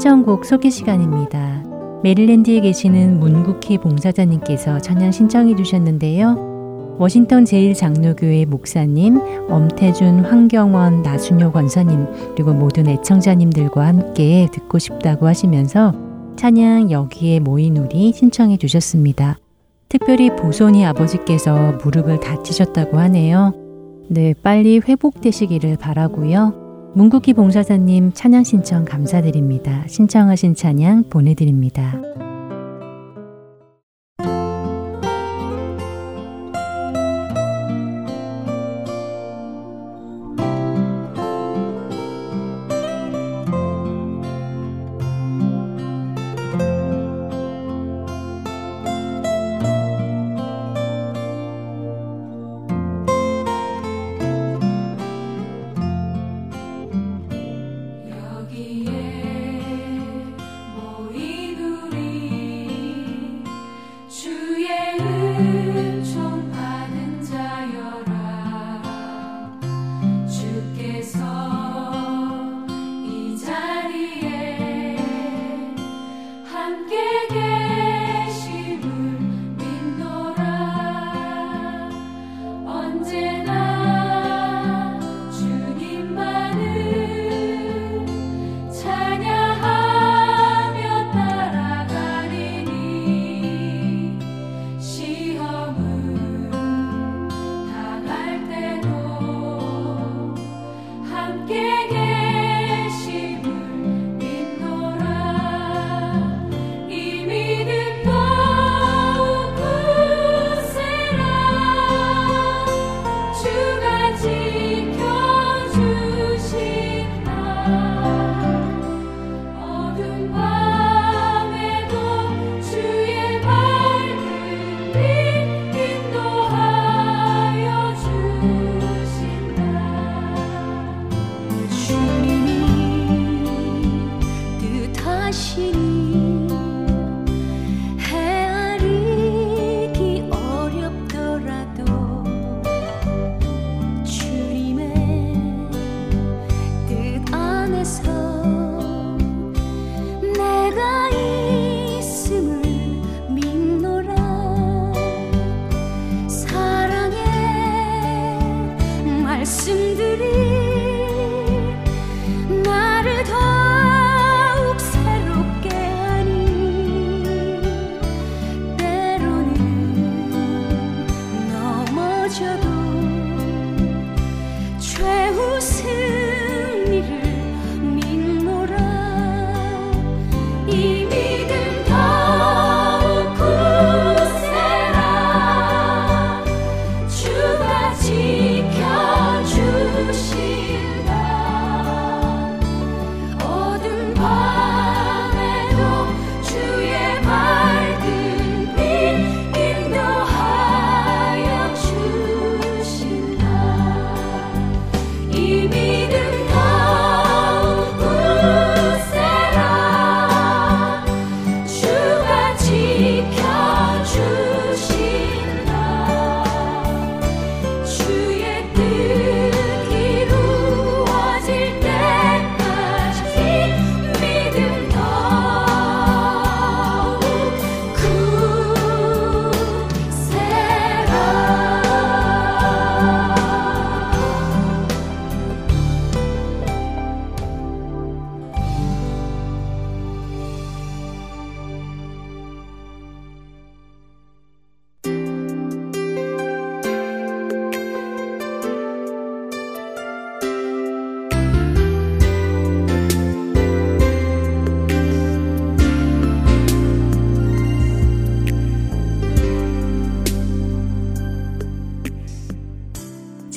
신청곡 소개 시간입니다. 메릴랜드에 계시는 문국희 봉사자님께서 찬양 신청해 주셨는데요. 워싱턴 제일장로교회 목사님, 엄태준, 황경원, 나순효 권사님, 그리고 모든 애청자님들과 함께 듣고 싶다고 하시면서 찬양 여기에 모인 우리 신청해 주셨습니다. 특별히 보손이 아버지께서 무릎을 다치셨다고 하네요. 네, 빨리 회복되시기를 바라고요. 문국희 봉사자님 찬양 신청 감사드립니다. 신청하신 찬양 보내드립니다.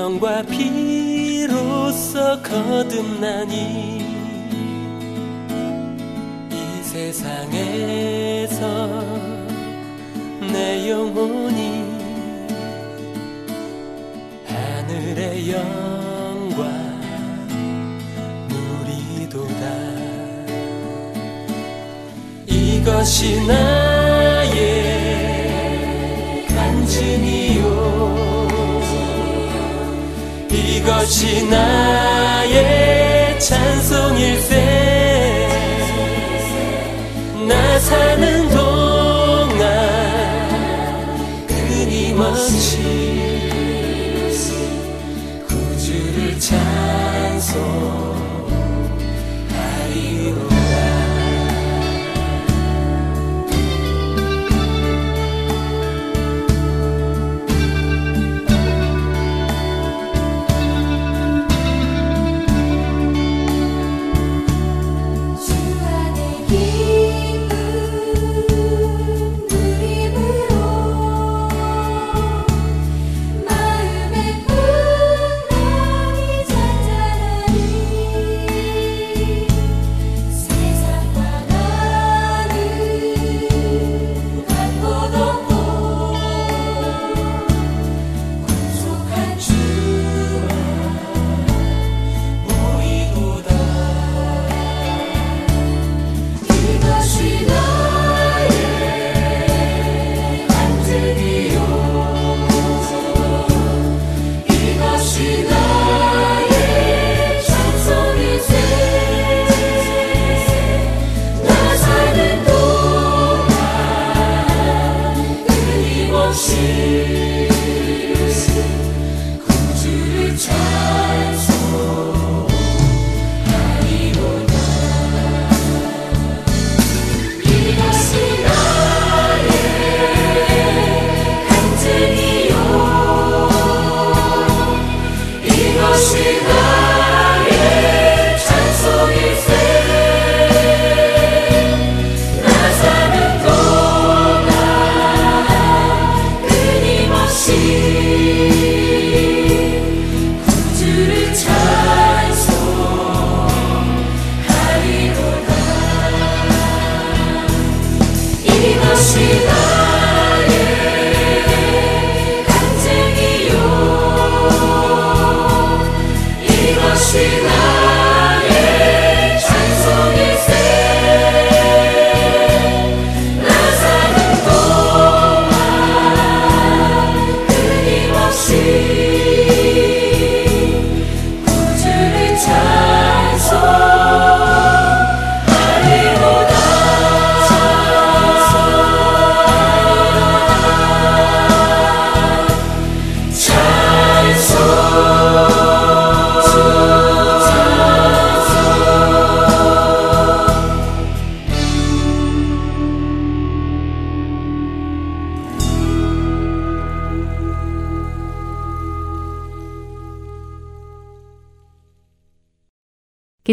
성령과 피로써 거듭나니 이 세상에서 내 영혼이 하늘의 영광 누리도다. 이것이 나 이것이 나의 찬송일세. 나 사는 동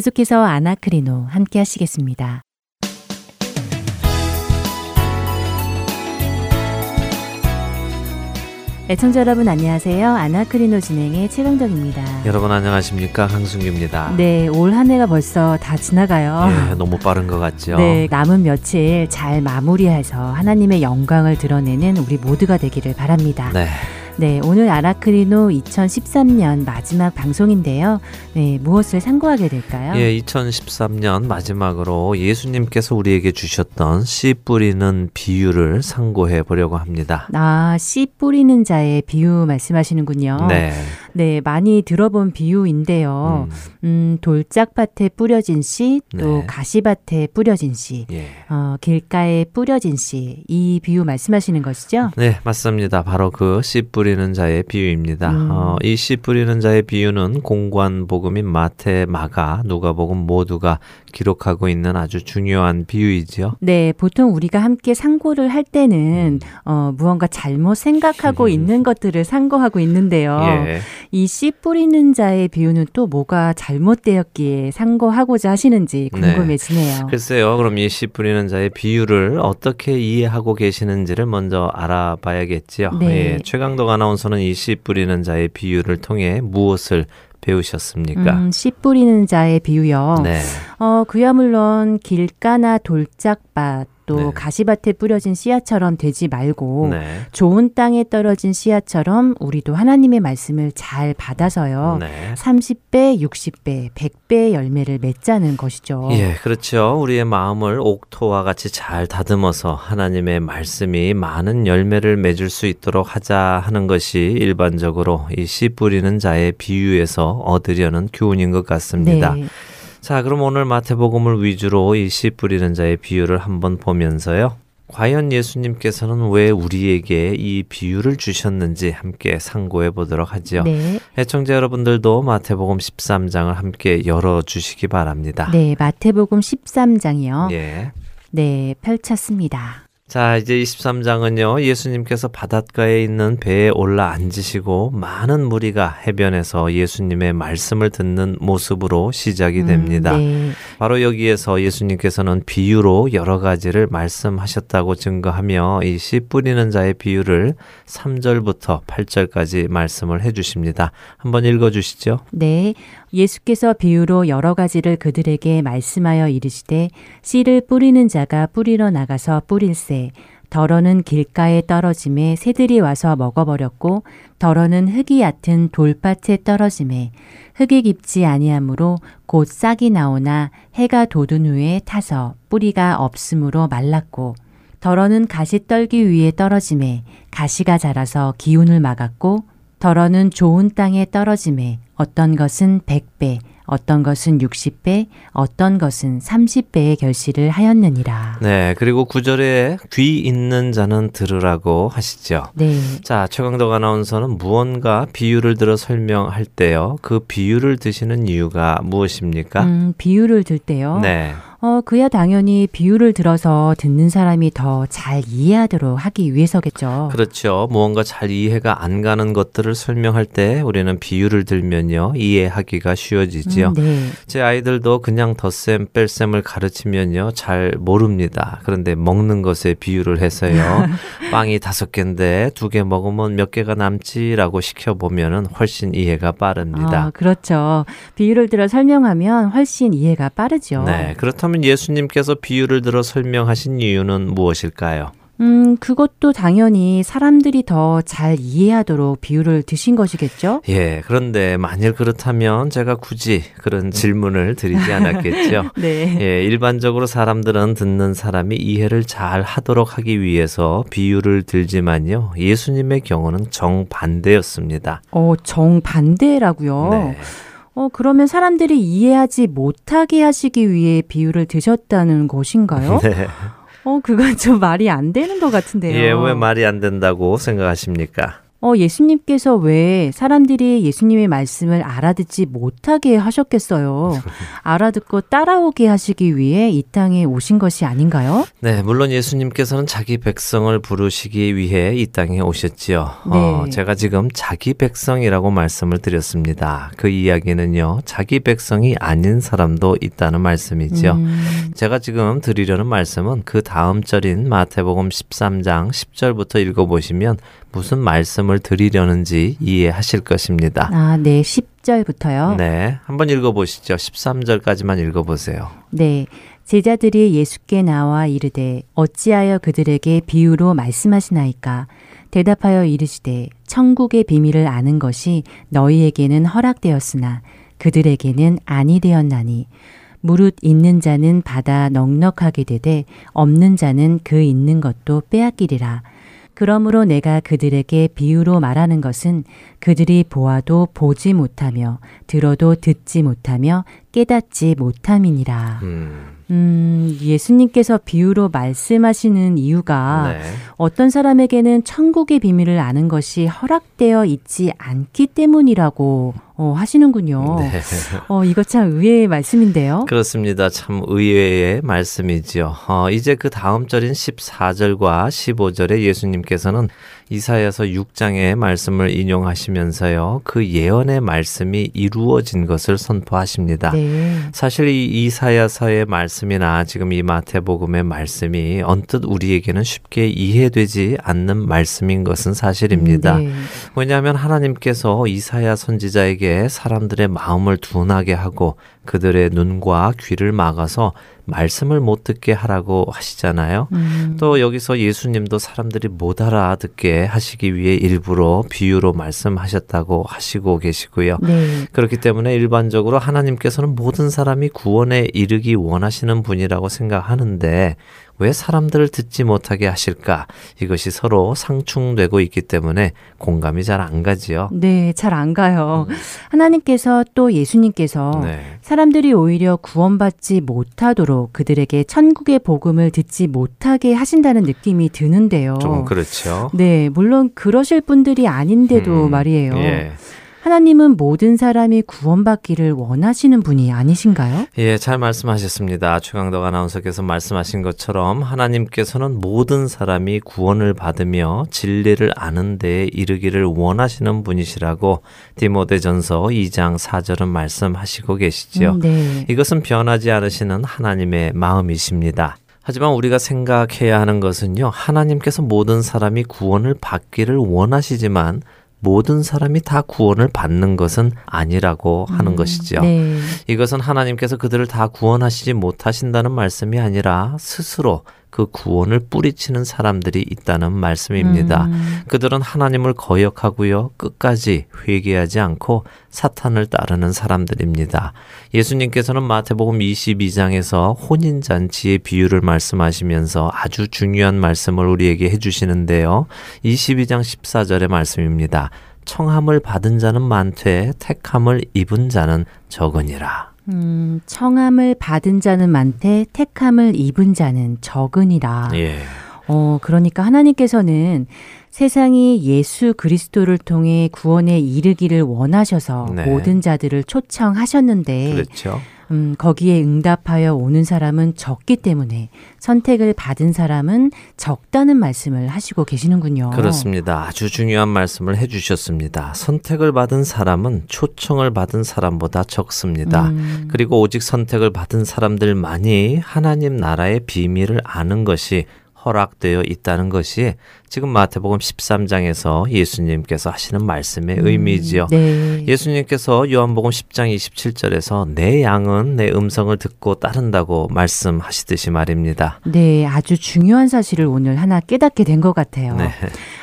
계속해서 아나크리노 함께 하시겠습니다. 애청자 여러분 안녕하세요. 아나크리노 진행의 최강덕입니다. 여러분 안녕하십니까 황승규입니다. 네, 올 한 해가 벌써 다 지나가요. 예, 너무 빠른 것 같죠. 네, 남은 며칠 잘 마무리해서 하나님의 영광을 드러내는 우리 모두가 되기를 바랍니다. 네, 네, 오늘 아라크리노 2013년 마지막 방송인데요. 네, 무엇을 상고하게 될까요? 예, 2013년 마지막으로 예수님께서 우리에게 주셨던 씨 뿌리는 비유를 상고해 보려고 합니다. 아, 씨 뿌리는 자의 비유 말씀하시는군요. 네, 네, 많이 들어본 비유인데요. 음, 음, 돌짝밭에 뿌려진 씨, 또 네. 가시밭에 뿌려진 씨, 예. 어, 길가에 뿌려진 씨, 이 비유 말씀하시는 것이죠? 네, 맞습니다. 바로 그 씨 뿌리는 자의 비유입니다. 음. 어, 이 씨 뿌리는 자의 비유는 공관 복음인 마태, 마가, 누가복음 모두가 기록하고 있는 아주 중요한 비유이지요. 네, 보통 우리가 함께 상고를 할 때는 어, 무언가 잘못 생각하고 있는 것들을 상고하고 있는데요. 예. 이씨 뿌리는 자의 비유는 또 뭐가 잘못되었기에 상고하고자 하시는지 네. 궁금해지네요. 글쎄요. 그럼 이 씨 뿌리는 자의 비유를 어떻게 이해하고 계시는지를 먼저 알아봐야겠지요. 네. 예, 최강덕 아나운서는 이 씨 뿌리는 자의 비유를 통해 무엇을 배우셨습니까? 음, 씨 뿌리는 자의 비유요. 네. 어, 그야 물론 길가나 돌짝밭 또 네. 가시밭에 뿌려진 씨앗처럼 되지 말고 네. 좋은 땅에 떨어진 씨앗처럼 우리도 하나님의 말씀을 잘 받아서요. 네. 30배, 60배, 100배의 열매를 맺자는 것이죠. 예, 그렇죠. 우리의 마음을 옥토와 같이 잘 다듬어서 하나님의 말씀이 많은 열매를 맺을 수 있도록 하자 하는 것이 일반적으로 이 씨 뿌리는 자의 비유에서 얻으려는 교훈인 것 같습니다. 네. 자, 그럼 오늘 마태복음을 위주로 이 씨 뿌리는 자의 비유를 한번 보면서요. 과연 예수님께서는 왜 우리에게 이 비유를 주셨는지 함께 상고해 보도록 하죠. 네. 애청자 여러분들도 마태복음 13장을 함께 열어 주시기 바랍니다. 네, 마태복음 13장이요. 예. 네, 펼쳤습니다. 자, 이제 23장은요, 예수님께서 바닷가에 있는 배에 올라 앉으시고 많은 무리가 해변에서 예수님의 말씀을 듣는 모습으로 시작이 됩니다. 음, 네. 바로 여기에서 예수님께서는 비유로 여러 가지를 말씀하셨다고 증거하며 이 씨 뿌리는 자의 비유를 3절부터 8절까지 말씀을 해주십니다. 한번 읽어주시죠. 네. 예수께서 비유로 여러 가지를 그들에게 말씀하여 이르시되 씨를 뿌리는 자가 뿌리러 나가서 뿌릴새 덜어는 길가에 떨어짐에 새들이 와서 먹어버렸고 덜어는 흙이 얕은 돌밭에 떨어짐에 흙이 깊지 아니하므로 곧 싹이 나오나 해가 돋은 후에 타서 뿌리가 없으므로 말랐고 덜어는 가시 떨기 위에 떨어짐에 가시가 자라서 기운을 막았고 덜어는 좋은 땅에 떨어짐에 어떤 것은 100배, 어떤 것은 60배, 어떤 것은 30배의 결실을 하였느니라. 네, 그리고 9절에 귀 있는 자는 들으라고 하시죠. 네. 자, 최강덕 아나운서는 무언가 비유를 들어 설명할 때요. 그 비유를 드시는 이유가 무엇입니까? 음, 비유를 들 때요. 네. 어, 그야 당연히 비유를 들어서 듣는 사람이 더 잘 이해하도록 하기 위해서겠죠. 그렇죠. 무언가 잘 이해가 안 가는 것들을 설명할 때 우리는 비유를 들면요. 이해하기가 쉬워지지요. 음, 네. 제 아이들도 그냥 덧셈 뺄셈을 가르치면요. 잘 모릅니다. 그런데 먹는 것에 비유를 해서요. 빵이 다섯 개인데 두 개 먹으면 몇 개가 남지라고 시켜보면은 훨씬 이해가 빠릅니다. 아, 그렇죠. 비유를 들어 설명하면 훨씬 이해가 빠르죠. 네. 그렇다 면 예수님께서 비유를 들어 설명하신 이유는 무엇일까요? 음, 그것도 당연히 사람들이 더 잘 이해하도록 비유를 드신 것이겠죠? 예, 그런데 만일 그렇다면 제가 굳이 그런 질문을 드리지 않았겠죠. 네. 예, 일반적으로 사람들은 듣는 사람이 이해를 잘 하도록 하기 위해서 비유를 들지만요. 예수님의 경우는 정반대였습니다. 어, 정반대라고요. 네. 어, 그러면 사람들이 이해하지 못하게 하시기 위해 비유를 드셨다는 것인가요? 네. 어, 그건 좀 말이 안 되는 것 같은데요. 예, 왜 말이 안 된다고 생각하십니까? 어, 예수님께서 왜 사람들이 예수님의 말씀을 알아듣지 못하게 하셨겠어요? 알아듣고 따라오게 하시기 위해 이 땅에 오신 것이 아닌가요? 네, 물론 예수님께서는 자기 백성을 부르시기 위해 이 땅에 오셨지요. 어, 네. 제가 지금 자기 백성이라고 말씀을 드렸습니다. 그 이야기는요, 자기 백성이 아닌 사람도 있다는 말씀이죠. 음, 제가 지금 드리려는 말씀은 그 다음 절인 마태복음 13장 10절부터 읽어보시면 무슨 말씀을 드리려는지 이해하실 것입니다. 아, 네, 10절부터요. 네, 한번 읽어 보시죠. 13절까지만 읽어 보세요. 네. 제자들이 예수께 나와 이르되 어찌하여 그들에게 비유로 말씀하시나이까 대답하여 이르시되 천국의 비밀을 아는 것이 너희에게는 허락되었으나 그들에게는 아니 되었나니 무릇 있는 자는 받아 넉넉하게 되되 없는 자는 그 있는 것도 빼앗기리라 그러므로 내가 그들에게 비유로 말하는 것은 그들이 보아도 보지 못하며 들어도 듣지 못하며 깨닫지 못함이니라. 음, 음, 예수님께서 비유로 말씀하시는 이유가 네. 어떤 사람에게는 천국의 비밀을 아는 것이 허락되어 있지 않기 때문이라고 어, 하시는군요. 네. 어, 이거 참 의외의 말씀인데요. 그렇습니다. 참 의외의 말씀이지요. 어, 이제 그 다음 절인 14절과 15절에 예수님께서는 이사야서 6장의 말씀을 인용하시면서요. 그 예언의 말씀이 이루어진 것을 선포하십니다. 네. 사실 이 이사야서의 말씀이나 지금 이 마태복음의 말씀이 언뜻 우리에게는 쉽게 이해되지 않는 말씀인 것은 사실입니다. 네. 왜냐하면 하나님께서 이사야 선지자에게 사람들의 마음을 둔하게 하고 그들의 눈과 귀를 막아서 말씀을 못 듣게 하라고 하시잖아요. 음, 또 여기서 예수님도 사람들이 못 알아듣게 하시기 위해 일부러 비유로 말씀하셨다고 하시고 계시고요. 네. 그렇기 때문에 일반적으로 하나님께서는 모든 사람이 구원에 이르기 원하시는 분이라고 생각하는데 왜 사람들을 듣지 못하게 하실까? 이것이 서로 상충되고 있기 때문에 공감이 잘 안 가지요. 네, 잘 안 가요. 하나님께서 또 예수님께서 음. 네. 사람들이 오히려 구원받지 못하도록 그들에게 천국의 복음을 듣지 못하게 하신다는 느낌이 드는데요. 좀 그렇죠. 네, 물론 그러실 분들이 아닌데도 음, 말이에요. 예. 하나님은 모든 사람이 구원받기를 원하시는 분이 아니신가요? 예, 잘 말씀하셨습니다. 최강덕 아나운서께서 말씀하신 것처럼 하나님께서는 모든 사람이 구원을 받으며 진리를 아는 데에 이르기를 원하시는 분이시라고 디모데전서 2장 4절은 말씀하시고 계시지요. 음, 네. 이것은 변하지 않으시는 하나님의 마음이십니다. 하지만 우리가 생각해야 하는 것은요, 하나님께서 모든 사람이 구원을 받기를 원하시지만 모든 사람이 다 구원을 받는 것은 아니라고 하는 것이죠. 네. 이것은 하나님께서 그들을 다 구원하시지 못하신다는 말씀이 아니라 스스로 그 구원을 뿌리치는 사람들이 있다는 말씀입니다. 음, 그들은 하나님을 거역하고요. 끝까지 회개하지 않고 사탄을 따르는 사람들입니다. 예수님께서는 마태복음 22장에서 혼인 잔치의 비유를 말씀하시면서 아주 중요한 말씀을 우리에게 해 주시는데요. 22장 14절의 말씀입니다. 청함을 받은 자는 많되 택함을 입은 자는 적으니라. 음, 청함을 받은 자는 많되 택함을 입은 자는 적으니라. 예. 어, 그러니까 하나님께서는 세상이 예수 그리스도를 통해 구원에 이르기를 원하셔서 네. 모든 자들을 초청하셨는데 그렇죠. 음, 거기에 응답하여 오는 사람은 적기 때문에 선택을 받은 사람은 적다는 말씀을 하시고 계시는군요. 그렇습니다. 아주 중요한 말씀을 해주셨습니다. 선택을 받은 사람은 초청을 받은 사람보다 적습니다. 음, 그리고 오직 선택을 받은 사람들만이 하나님 나라의 비밀을 아는 것이 허락되어 있다는 것이 지금 마태복음 13장에서 예수님께서 하시는 말씀의 의미지요. 네. 예수님께서 요한복음 10장 27절에서 내 양은 내 음성을 듣고 따른다고 말씀하시듯이 말입니다. 네, 아주 중요한 사실을 오늘 하나 깨닫게 된 것 같아요. 네.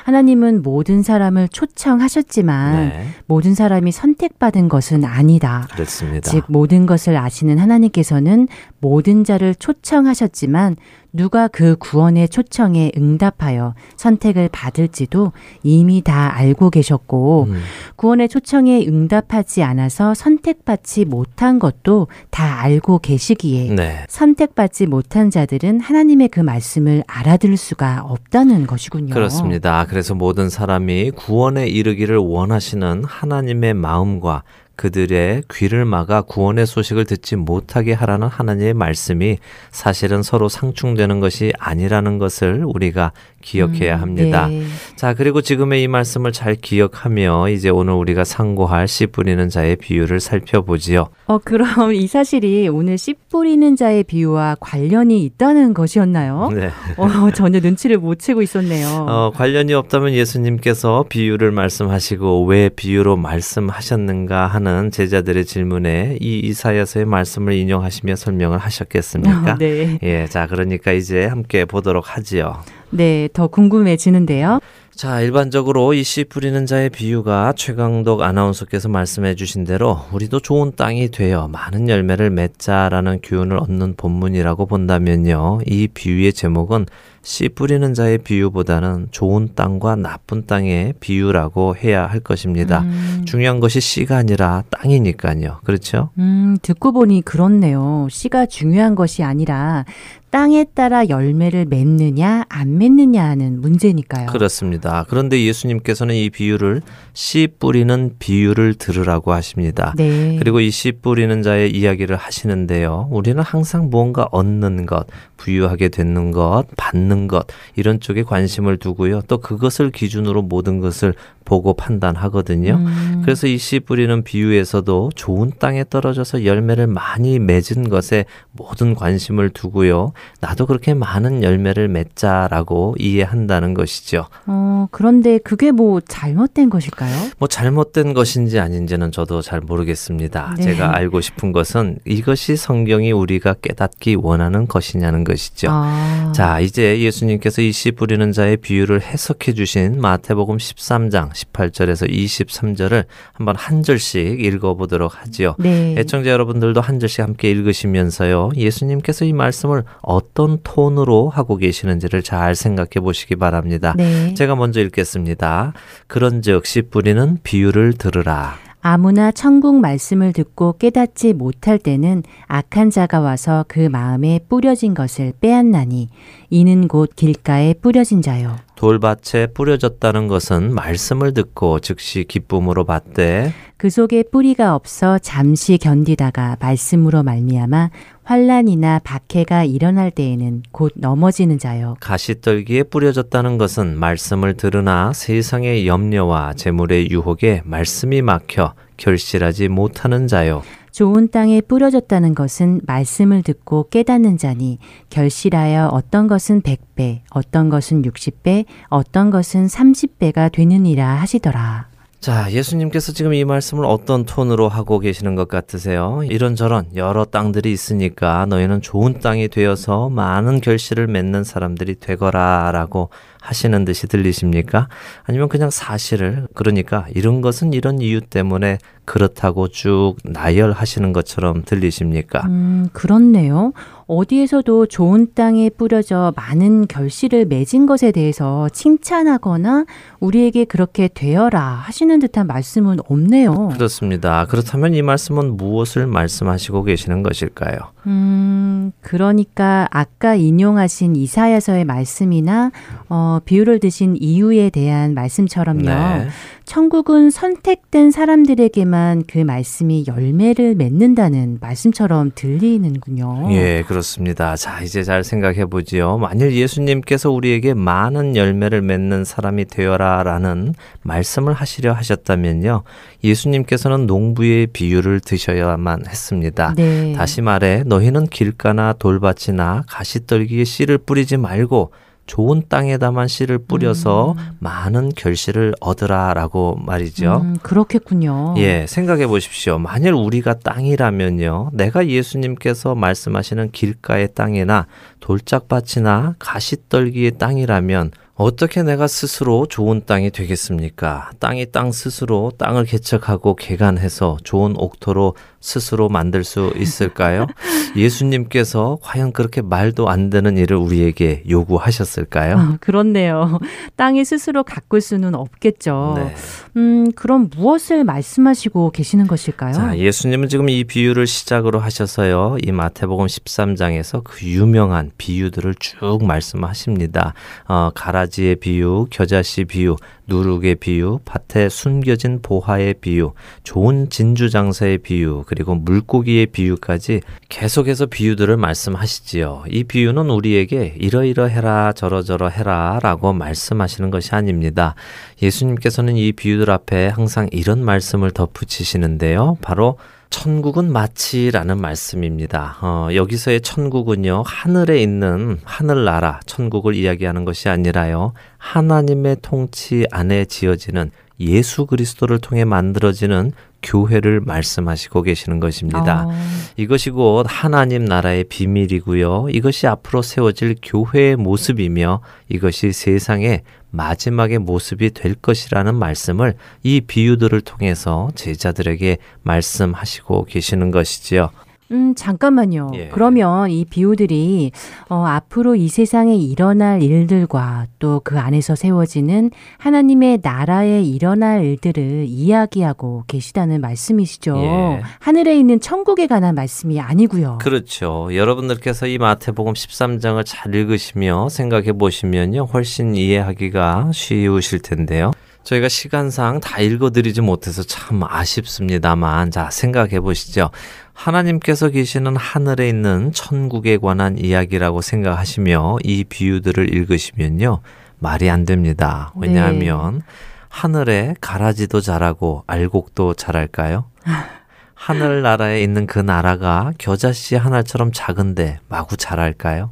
하나님은 모든 사람을 초청하셨지만 네. 모든 사람이 선택받은 것은 아니다. 그렇습니다. 즉 모든 것을 아시는 하나님께서는 모든 자를 초청하셨지만 누가 그 구원의 초청에 응답하여 선 택을 받을지도 이미 다 알고 계셨고 음, 구원의 초청에 응답하지 않아서 선택받지 못한 것도 다 알고 계시기에 네. 선택받지 못한 자들은 하나님의 그 말씀을 알아들을 수가 없다는 것이군요. 그렇습니다. 그래서 모든 사람이 구원에 이르기를 원하시는 하나님의 마음과 그들의 귀를 막아 구원의 소식을 듣지 못하게 하라는 하나님의 말씀이 사실은 서로 상충되는 것이 아니라는 것을 우리가 기억해야 음, 합니다. 네. 자, 그리고 지금의 이 말씀을 잘 기억하며 이제 오늘 우리가 상고할 씨 뿌리는 자의 비유를 살펴보지요. 어, 그럼 이 사실이 오늘 씨 뿌리는 자의 비유와 관련이 있다는 것이었나요? 네. 어, 전혀 눈치를 못 채고 있었네요. 어, 관련이 없다면 예수님께서 비유를 말씀하시고 왜 비유로 말씀하셨는가 하는 제자들의 질문에 이 이사야서의 말씀을 인용하시며 설명을 하셨겠습니까? 어, 네. 예, 자, 그러니까 이제 함께 보도록 하지요. 네, 더 궁금해지는데요. 자, 일반적으로 이 씨 뿌리는 자의 비유가 최강덕 아나운서께서 말씀해 주신 대로 우리도 좋은 땅이 되어 많은 열매를 맺자라는 교훈을 얻는 본문이라고 본다면요. 이 비유의 제목은 씨 뿌리는 자의 비유보다는 좋은 땅과 나쁜 땅의 비유라고 해야 할 것입니다. 음. 중요한 것이 씨가 아니라 땅이니까요. 그렇죠? 음, 듣고 보니 그렇네요. 씨가 중요한 것이 아니라 땅에 따라 열매를 맺느냐 안 맺느냐 하는 문제니까요. 그렇습니다. 그런데 예수님께서는 이 비유를 씨 뿌리는 비유를 들으라고 하십니다. 네. 그리고 이 씨 뿌리는 자의 이야기를 하시는데요. 우리는 항상 무언가 얻는 것, 부유하게 되는 것, 받는 것 이런 쪽에 관심을 두고요. 또 그것을 기준으로 모든 것을 보고 판단하거든요. 음, 그래서 이 씨 뿌리는 비유에서도 좋은 땅에 떨어져서 열매를 많이 맺은 것에 모든 관심을 두고요. 나도 그렇게 많은 열매를 맺자라고 이해한다는 것이죠. 어, 그런데 그게 뭐 잘못된 것일까요? 뭐 잘못된 것인지 아닌지는 저도 잘 모르겠습니다. 네. 제가 알고 싶은 것은 이것이 성경이 우리가 깨닫기 원하는 것이냐는 것이죠. 아, 자, 이제 예수님께서 이 씨 뿌리는 자의 비유를 해석해 주신 마태복음 13장 18절에서 23절을 한번 한 절씩 읽어 보도록 하지요. 네. 애청자 여러분들도 한 절씩 함께 읽으시면서요. 예수님께서 이 말씀을 어떤 톤으로 하고 계시는지를 잘 생각해 보시기 바랍니다. 네. 제가 먼저 읽겠습니다. 그런즉 씨 뿌리는 비유를 들으라. 아무나 천국 말씀을 듣고 깨닫지 못할 때는 악한 자가 와서 그 마음에 뿌려진 것을 빼앗나니 이는 곧 길가에 뿌려진 자요. 돌밭에 뿌려졌다는 것은 말씀을 듣고 즉시 기쁨으로 받되 그 속에 뿌리가 없어 잠시 견디다가 말씀으로 말미암아 환란이나 박해가 일어날 때에는 곧 넘어지는 자요. 가시떨기에 뿌려졌다는 것은 말씀을 들으나 세상의 염려와 재물의 유혹에 말씀이 막혀 결실하지 못하는 자요. 좋은 땅에 뿌려졌다는 것은 말씀을 듣고 깨닫는 자니 결실하여 어떤 것은 100배, 어떤 것은 60배, 어떤 것은 30배가 되느니라 하시더라. 자, 예수님께서 지금 이 말씀을 어떤 톤으로 하고 계시는 것 같으세요? 이런저런 여러 땅들이 있으니까 너희는 좋은 땅이 되어서 많은 결실을 맺는 사람들이 되거라 라고 하시는 듯이 들리십니까? 아니면 그냥 사실을, 그러니까 이런 것은 이런 이유 때문에 그렇다고 쭉 나열하시는 것처럼 들리십니까? 음, 그렇네요. 어디에서도 좋은 땅에 뿌려져 많은 결실을 맺은 것에 대해서 칭찬하거나 우리에게 그렇게 되어라 하시는 듯한 말씀은 없네요. 그렇습니다. 그렇다면 이 말씀은 무엇을 말씀하시고 계시는 것일까요? 음, 그러니까 아까 인용하신 이사야서의 말씀이나 어, 비유를 드신 이유에 대한 말씀처럼요. 네. 천국은 선택된 사람들에게만 그 말씀이 열매를 맺는다는 말씀처럼 들리는군요. 예, 그렇습니다. 자, 이제 잘 생각해 보지요. 만일 예수님께서 우리에게 많은 열매를 맺는 사람이 되어라 라는 말씀을 하시려 하셨다면요. 예수님께서는 농부의 비유를 드셔야만 했습니다. 네. 다시 말해, 너희는 길가나 돌밭이나 가시떨기에 씨를 뿌리지 말고 좋은 땅에다만 씨를 뿌려서 많은 결실을 얻으라라고 말이죠. 음, 그렇겠군요. 예, 생각해 보십시오. 만일 우리가 땅이라면요. 내가 예수님께서 말씀하시는 길가의 땅이나 돌짝밭이나 가시떨기의 땅이라면 어떻게 내가 스스로 좋은 땅이 되겠습니까? 땅이 땅 스스로 땅을 개척하고 개간해서 좋은 옥토로 스스로 만들 수 있을까요? 예수님께서 과연 그렇게 말도 안 되는 일을 우리에게 요구하셨을까요? 아, 그렇네요. 땅이 스스로 가꿀 수는 없겠죠. 네. 음, 그럼 무엇을 말씀하시고 계시는 것일까요? 자, 예수님은 지금 이 비유를 시작으로 하셔서요. 이 마태복음 13장에서 그 유명한 비유들을 쭉 말씀하십니다. 어, 가라지의 비유, 겨자씨 비유, 누룩의 비유, 밭에 숨겨진 보화의 비유, 좋은 진주 장사의 비유, 그리고 물고기의 비유까지 계속해서 비유들을 말씀하시지요. 이 비유는 우리에게 이러이러해라 저러저러 해라라고 말씀하시는 것이 아닙니다. 예수님께서는 이 비유들 앞에 항상 이런 말씀을 덧붙이시는데요. 바로 천국은 마치라는 말씀입니다. 어, 여기서의 천국은요, 하늘에 있는 하늘나라, 천국을 이야기하는 것이 아니라요, 하나님의 통치 안에 지어지는 예수 그리스도를 통해 만들어지는 교회를 말씀하시고 계시는 것입니다. 어, 이것이 곧 하나님 나라의 비밀이고요. 이것이 앞으로 세워질 교회의 모습이며 이것이 세상의 마지막의 모습이 될 것이라는 말씀을 이 비유들을 통해서 제자들에게 말씀하시고 계시는 것이지요. 음, 잠깐만요. 예. 그러면 이 비유들이 어, 앞으로 이 세상에 일어날 일들과 또 그 안에서 세워지는 하나님의 나라에 일어날 일들을 이야기하고 계시다는 말씀이시죠. 예. 하늘에 있는 천국에 관한 말씀이 아니고요. 그렇죠. 여러분들께서 이 마태복음 13장을 잘 읽으시며 생각해 보시면요. 훨씬 이해하기가 쉬우실 텐데요. 저희가 시간상 다 읽어드리지 못해서 참 아쉽습니다만, 자, 생각해 보시죠. 하나님께서 계시는 하늘에 있는 천국에 관한 이야기라고 생각하시며 이 비유들을 읽으시면요. 말이 안 됩니다. 왜냐하면 하늘에 가라지도 자라고 알곡도 자랄까요? 하늘나라에 있는 그 나라가 겨자씨 하나처럼 작은데 마구 자랄까요?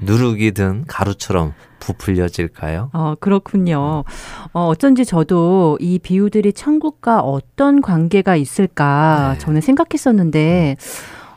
누룩이 든 가루처럼 부풀려질까요? 어, 그렇군요. 어, 어쩐지 저도 이 비유들이 천국과 어떤 관계가 있을까 네. 저는 생각했었는데,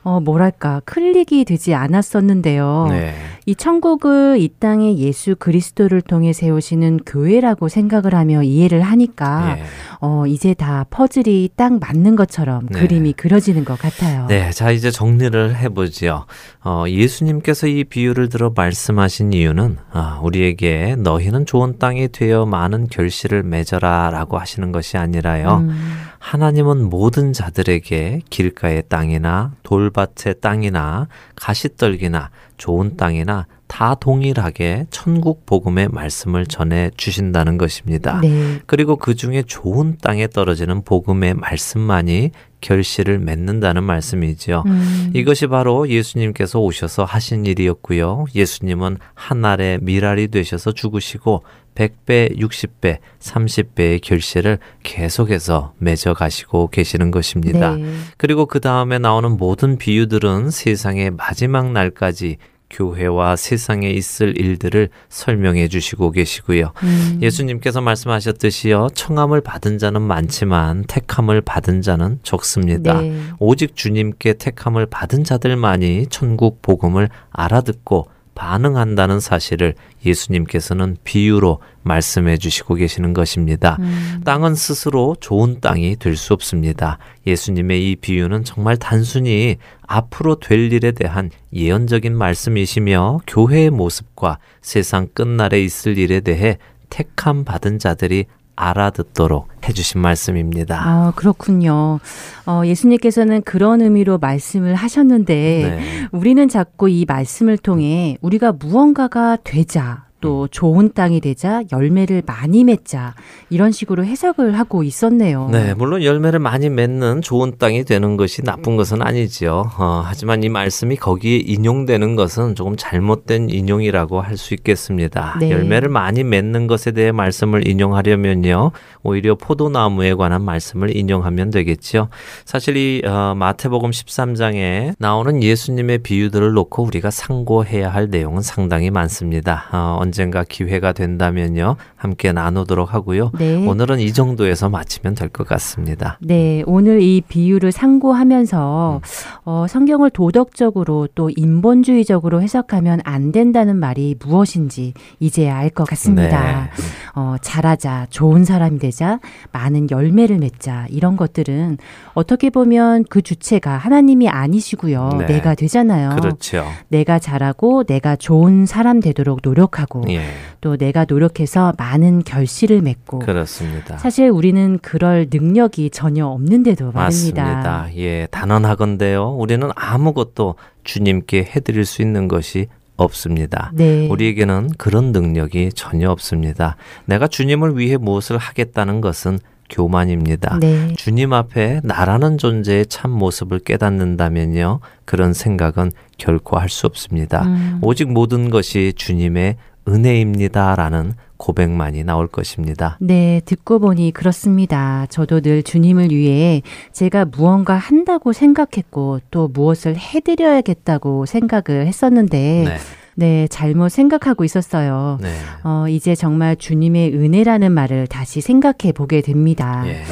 어, 뭐랄까, 클릭이 되지 않았었는데요. 네. 이 천국을 이 땅에 예수 그리스도를 통해 세우시는 교회라고 생각을 하며 이해를 하니까, 예. 어, 이제 다 퍼즐이 딱 맞는 것처럼 네. 그림이 그려지는 것 같아요. 네, 자 이제 정리를 해보지요. 어, 예수님께서 이 비유를 들어 말씀하신 이유는 아, 우리에게 너희는 좋은 땅이 되어 많은 결실을 맺어라 라고 하시는 것이 아니라요. 음, 하나님은 모든 자들에게 길가의 땅이나 돌밭의 땅이나 가시떨기나 좋은 땅이나 다 동일하게 천국 복음의 말씀을 전해 주신다는 것입니다. 네. 그리고 그 중에 좋은 땅에 떨어지는 복음의 말씀만이 결실을 맺는다는 말씀이지요. 음, 이것이 바로 예수님께서 오셔서 하신 일이었고요. 예수님은 한날에 미랄이 되셔서 죽으시고 100배, 60배, 30배의 결실을 계속해서 맺어 가시고 계시는 것입니다. 네. 그리고 그 다음에 나오는 모든 비유들은 세상의 마지막 날까지 교회와 세상에 있을 일들을 설명해 주시고 계시고요. 음, 예수님께서 말씀하셨듯이요. 청함을 받은 자는 많지만 택함을 받은 자는 적습니다. 네. 오직 주님께 택함을 받은 자들만이 천국 복음을 알아듣고 반응한다는 사실을 예수님께서는 비유로 말씀해 주시고 계시는 것입니다. 음, 땅은 스스로 좋은 땅이 될 수 없습니다. 예수님의 이 비유는 정말 단순히 앞으로 될 일에 대한 예언적인 말씀이시며 교회의 모습과 세상 끝날에 있을 일에 대해 택함 받은 자들이 알아듣도록 해주신 말씀입니다. 아, 그렇군요. 어, 예수님께서는 그런 의미로 말씀을 하셨는데, 네. 우리는 자꾸 이 말씀을 통해 우리가 무언가가 되자, 또 음. 좋은 땅이 되자, 열매를 많이 맺자, 이런 식으로 해석을 하고 있었네요. 네, 물론 열매를 많이 맺는 좋은 땅이 되는 것이 나쁜 것은 아니지요. 어, 하지만 이 말씀이 거기에 인용되는 것은 조금 잘못된 인용이라고 할 수 있겠습니다. 네. 열매를 많이 맺는 것에 대해 말씀을 인용하려면요, 오히려 포도나무에 관한 말씀을 인용하면 되겠지요. 사실 이 어, 마태복음 13장에 나오는 예수님의 비유들을 놓고 우리가 상고해야 할 내용은 상당히 많습니다. 어, 언젠가 기회가 된다면요, 함께 나누도록 하고요. 네. 오늘은 이 정도에서 마치면 될 것 같습니다. 네, 오늘 이 비유를 상고하면서 음. 어, 성경을 도덕적으로 또 인본주의적으로 해석하면 안 된다는 말이 무엇인지 이제야 알 것 같습니다. 네. 어, 잘하자, 좋은 사람이 되자, 많은 열매를 맺자 이런 것들은 어떻게 보면 그 주체가 하나님이 아니시고요. 네. 내가 되잖아요. 그렇죠. 내가 잘하고 내가 좋은 사람 되도록 노력하고 예, 또 내가 노력해서 많은 결실을 맺고 그렇습니다. 사실 우리는 그럴 능력이 전혀 없는데도 말입니다. 맞습니다. 예, 단언하건대요. 우리는 아무것도 주님께 해드릴 수 있는 것이 없습니다. 네. 우리에게는 그런 능력이 전혀 없습니다. 내가 주님을 위해 무엇을 하겠다는 것은 교만입니다. 네. 주님 앞에 나라는 존재의 참 모습을 깨닫는다면요. 그런 생각은 결코 할 수 없습니다. 음. 오직 모든 것이 주님의 은혜입니다라는 고백만이 나올 것입니다. 네, 듣고 보니 그렇습니다. 저도 늘 주님을 위해 제가 무언가 한다고 생각했고 또 무엇을 해드려야겠다고 생각을 했었는데 네. 네, 잘못 생각하고 있었어요. 네. 어, 이제 정말 주님의 은혜라는 말을 다시 생각해 보게 됩니다. 예.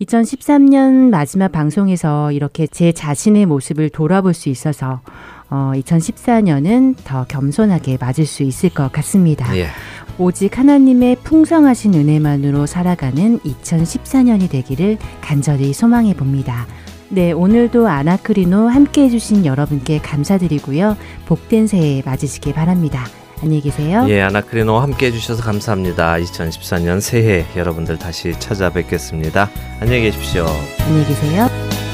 2013년 마지막 방송에서 이렇게 제 자신의 모습을 돌아볼 수 있어서 어, 2014년은 더 겸손하게 맞을 수 있을 것 같습니다. 예. 오직 하나님의 풍성하신 은혜만으로 살아가는 2014년이 되기를 간절히 소망해 봅니다. 네, 오늘도 아나크리노 함께 해주신 여러분께 감사드리고요. 복된 새해 맞으시길 바랍니다. 안녕히 계세요. 예, 아나크리노 함께 해주셔서 감사합니다. 2014년 새해 여러분들 다시 찾아뵙겠습니다. 안녕히 계십시오. 안녕히 계세요.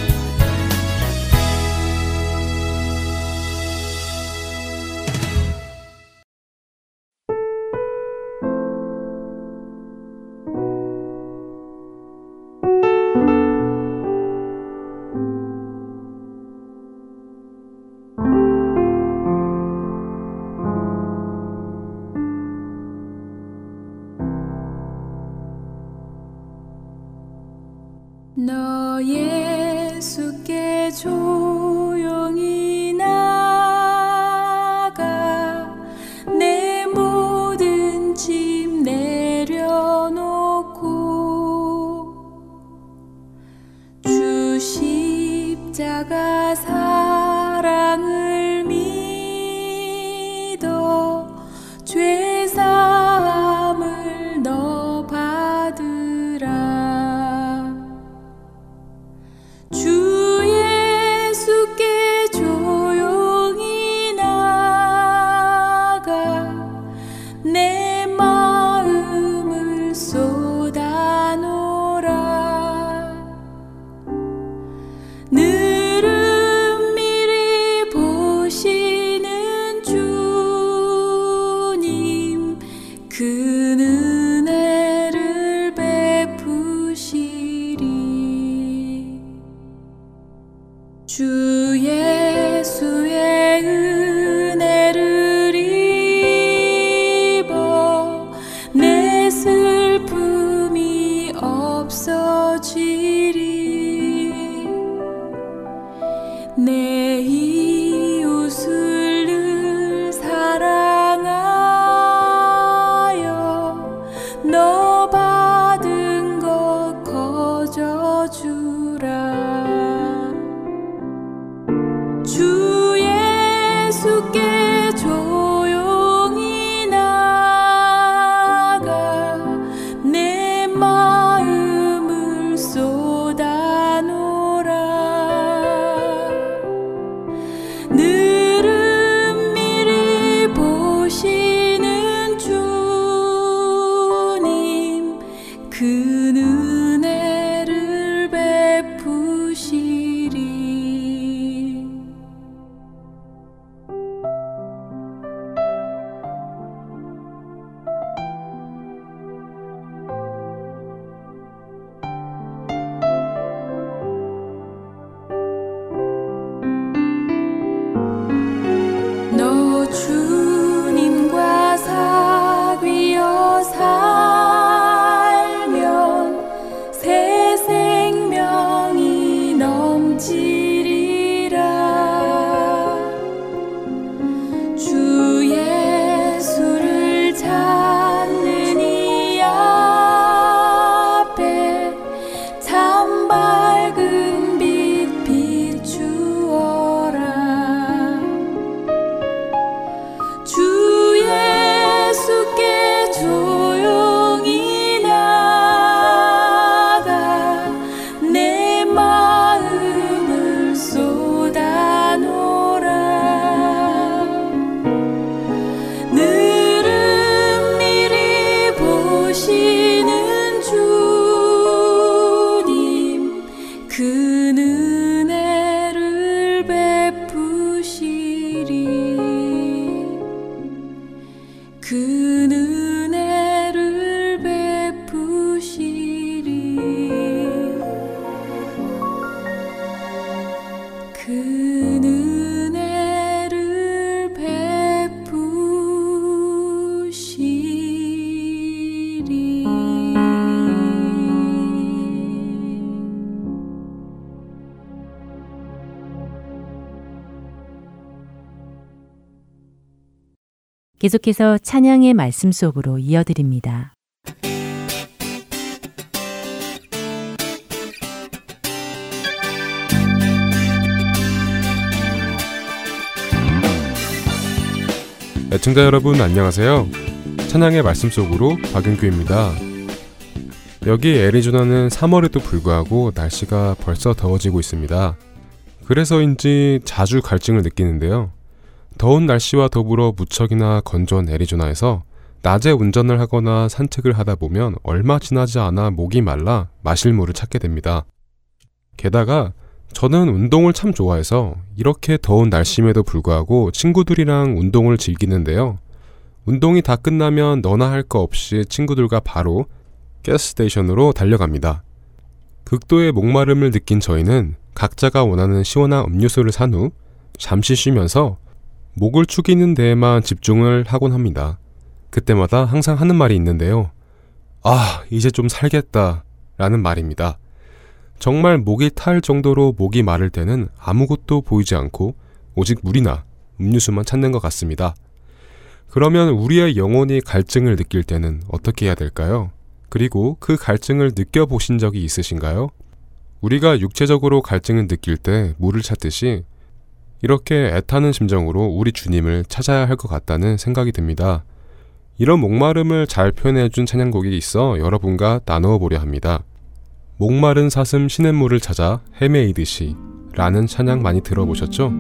계속해서 찬양의 말씀 속으로 이어드립니다. 애청자 여러분 안녕하세요. 찬양의 말씀 속으로 박윤규입니다. 여기 애리조나는 3월에도 불구하고 날씨가 벌써 더워지고 있습니다. 그래서인지 자주 갈증을 느끼는데요. 더운 날씨와 더불어 무척이나 건조한 애리조나에서 낮에 운전을 하거나 산책을 하다 보면 얼마 지나지 않아 목이 말라 마실 물을 찾게 됩니다. 게다가 저는 운동을 참 좋아해서 이렇게 더운 날씨임에도 불구하고 친구들이랑 운동을 즐기는데요. 운동이 다 끝나면 너나 할 거 없이 친구들과 바로 가스스테이션으로 달려갑니다. 극도의 목마름을 느낀 저희는 각자가 원하는 시원한 음료수를 산 후 잠시 쉬면서 목을 축이는 데에만 집중을 하곤 합니다. 그때마다 항상 하는 말이 있는데요. 아, 이제 좀 살겠다. 라는 말입니다. 정말 목이 탈 정도로 목이 마를 때는 아무것도 보이지 않고 오직 물이나 음료수만 찾는 것 같습니다. 그러면 우리의 영혼이 갈증을 느낄 때는 어떻게 해야 될까요? 그리고 그 갈증을 느껴보신 적이 있으신가요? 우리가 육체적으로 갈증을 느낄 때 물을 찾듯이 이렇게 애타는 심정으로 우리 주님을 찾아야 할 것 같다는 생각이 듭니다. 이런 목마름을 잘 표현해준 찬양곡이 있어 여러분과 나누어 보려 합니다. 목마른 사슴 시냇물을 찾아 헤매이듯이 라는 찬양 많이 들어보셨죠?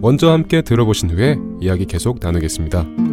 먼저 함께 들어보신 후에 이야기 계속 나누겠습니다.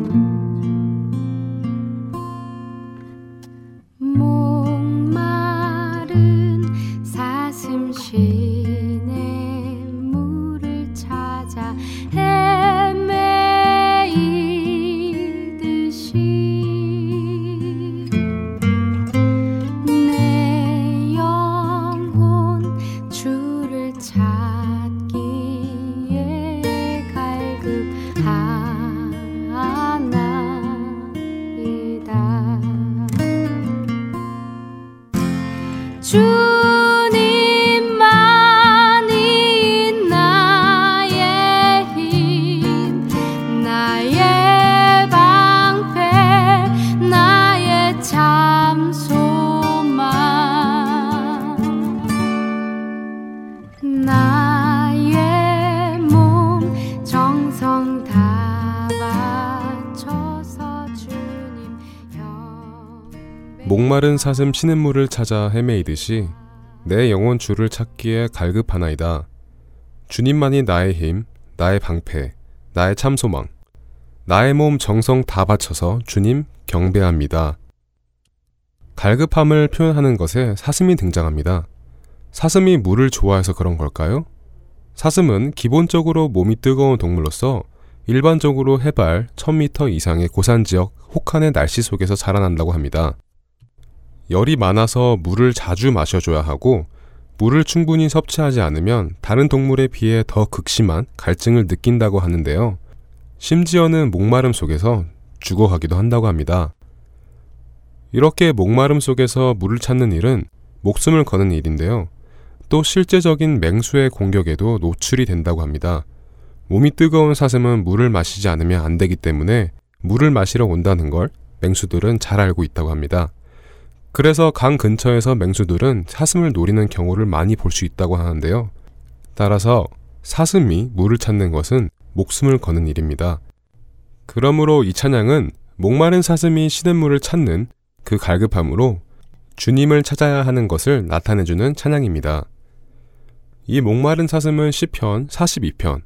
사슴 시냇물을 찾아 헤매이듯이 내 영혼 주를 찾기에 갈급하나이다. 주님만이 나의 힘, 나의 방패, 나의 참소망. 나의 몸 정성 다 바쳐서 주님 경배합니다. 갈급함을 표현하는 것에 사슴이 등장합니다. 사슴이 물을 좋아해서 그런 걸까요? 사슴은 기본적으로 몸이 뜨거운 동물로서 일반적으로 해발 1000m 이상의 고산 지역 혹한의 날씨 속에서 자라난다고 합니다. 열이 많아서 물을 자주 마셔줘야 하고 물을 충분히 섭취하지 않으면 다른 동물에 비해 더 극심한 갈증을 느낀다고 하는데요. 심지어는 목마름 속에서 죽어가기도 한다고 합니다. 이렇게 목마름 속에서 물을 찾는 일은 목숨을 거는 일인데요. 또 실제적인 맹수의 공격에도 노출이 된다고 합니다. 몸이 뜨거운 사슴은 물을 마시지 않으면 안 되기 때문에 물을 마시러 온다는 걸 맹수들은 잘 알고 있다고 합니다. 그래서 강 근처에서 맹수들은 사슴을 노리는 경우를 많이 볼 수 있다고 하는데요. 따라서 사슴이 물을 찾는 것은 목숨을 거는 일입니다. 그러므로 이 찬양은 목마른 사슴이 시냇물을 찾는 그 갈급함으로 주님을 찾아야 하는 것을 나타내주는 찬양입니다. 이 목마른 사슴은 시편 42편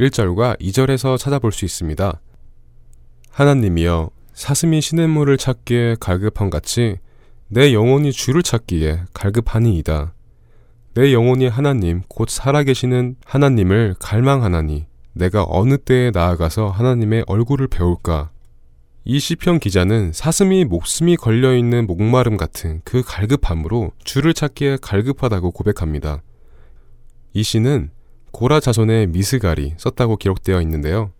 1절과 2절에서 찾아볼 수 있습니다. 하나님이여 사슴이 시냇물을 찾기에 갈급함 같이 내 영혼이 주를 찾기에 갈급하니이다. 내 영혼이 하나님 곧 살아계시는 하나님을 갈망하나니 내가 어느 때에 나아가서 하나님의 얼굴을 배울까? 이 시편 기자는 사슴이 목숨이 걸려 있는 목마름 같은 그 갈급함으로 주를 찾기에 갈급하다고 고백합니다. 이 시는 고라 자손의 미스갈이 썼다고 기록되어 있는데요.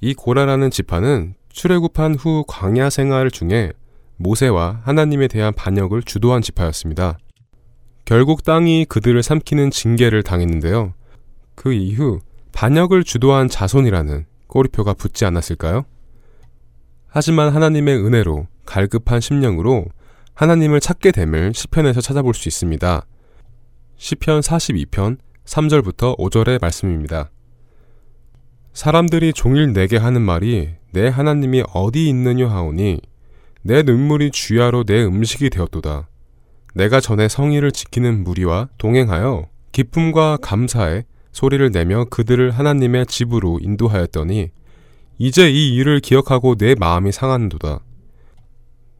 이 고라라는 지파는 출애굽한 후 광야 생활 중에 모세와 하나님에 대한 반역을 주도한 지파였습니다. 결국 땅이 그들을 삼키는 징계를 당했는데요. 그 이후 반역을 주도한 자손이라는 꼬리표가 붙지 않았을까요? 하지만 하나님의 은혜로 갈급한 심령으로 하나님을 찾게 됨을 시편에서 찾아볼 수 있습니다. 시편 42편 3절부터 5절의 말씀입니다. 사람들이 종일 내게 하는 말이 내 하나님이 어디 있느냐 하오니 내 눈물이 주야로 내 음식이 되었도다. 내가 전에 성의를 지키는 무리와 동행하여 기쁨과 감사에 소리를 내며 그들을 하나님의 집으로 인도하였더니 이제 이 일을 기억하고 내 마음이 상한도다.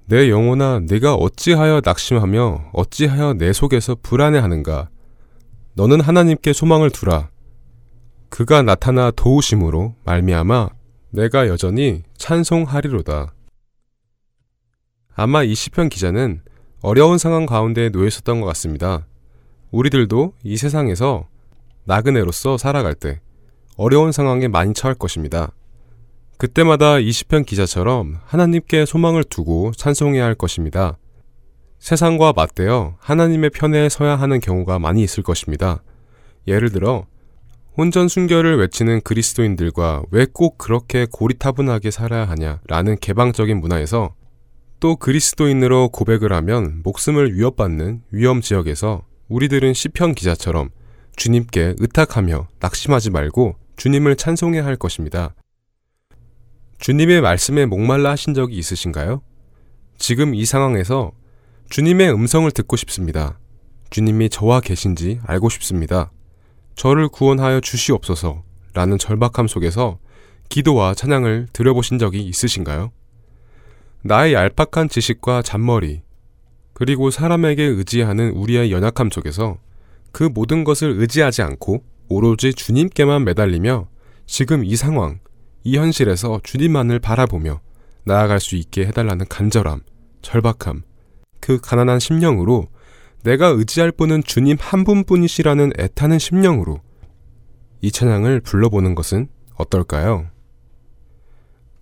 내 영혼아 내가 어찌하여 낙심하며 어찌하여 내 속에서 불안해하는가 너는 하나님께 소망을 두라 그가 나타나 도우심으로 말미암아 내가 여전히 찬송하리로다. 아마 이 시편 기자는 어려운 상황 가운데 놓여 있었던 것 같습니다. 우리들도 이 세상에서 나그네로서 살아갈 때 어려운 상황에 많이 처할 것입니다. 그때마다 이 시편 기자처럼 하나님께 소망을 두고 찬송해야 할 것입니다. 세상과 맞대어 하나님의 편에 서야 하는 경우가 많이 있을 것입니다. 예를 들어 혼전 순결을 외치는 그리스도인들과 왜 꼭 그렇게 고리타분하게 살아야 하냐라는 개방적인 문화에서 또 그리스도인으로 고백을 하면 목숨을 위협받는 위험 지역에서 우리들은 시편 기자처럼 주님께 의탁하며 낙심하지 말고 주님을 찬송해야 할 것입니다. 주님의 말씀에 목말라 하신 적이 있으신가요? 지금 이 상황에서 주님의 음성을 듣고 싶습니다. 주님이 저와 계신지 알고 싶습니다. 저를 구원하여 주시옵소서 라는 절박함 속에서 기도와 찬양을 드려보신 적이 있으신가요? 나의 얄팍한 지식과 잔머리, 그리고 사람에게 의지하는 우리의 연약함 속에서 그 모든 것을 의지하지 않고 오로지 주님께만 매달리며 지금 이 상황, 이 현실에서 주님만을 바라보며 나아갈 수 있게 해달라는 간절함, 절박함, 그 가난한 심령으로 내가 의지할 분은 주님 한 분뿐이시라는 애타는 심령으로 이 찬양을 불러보는 것은 어떨까요?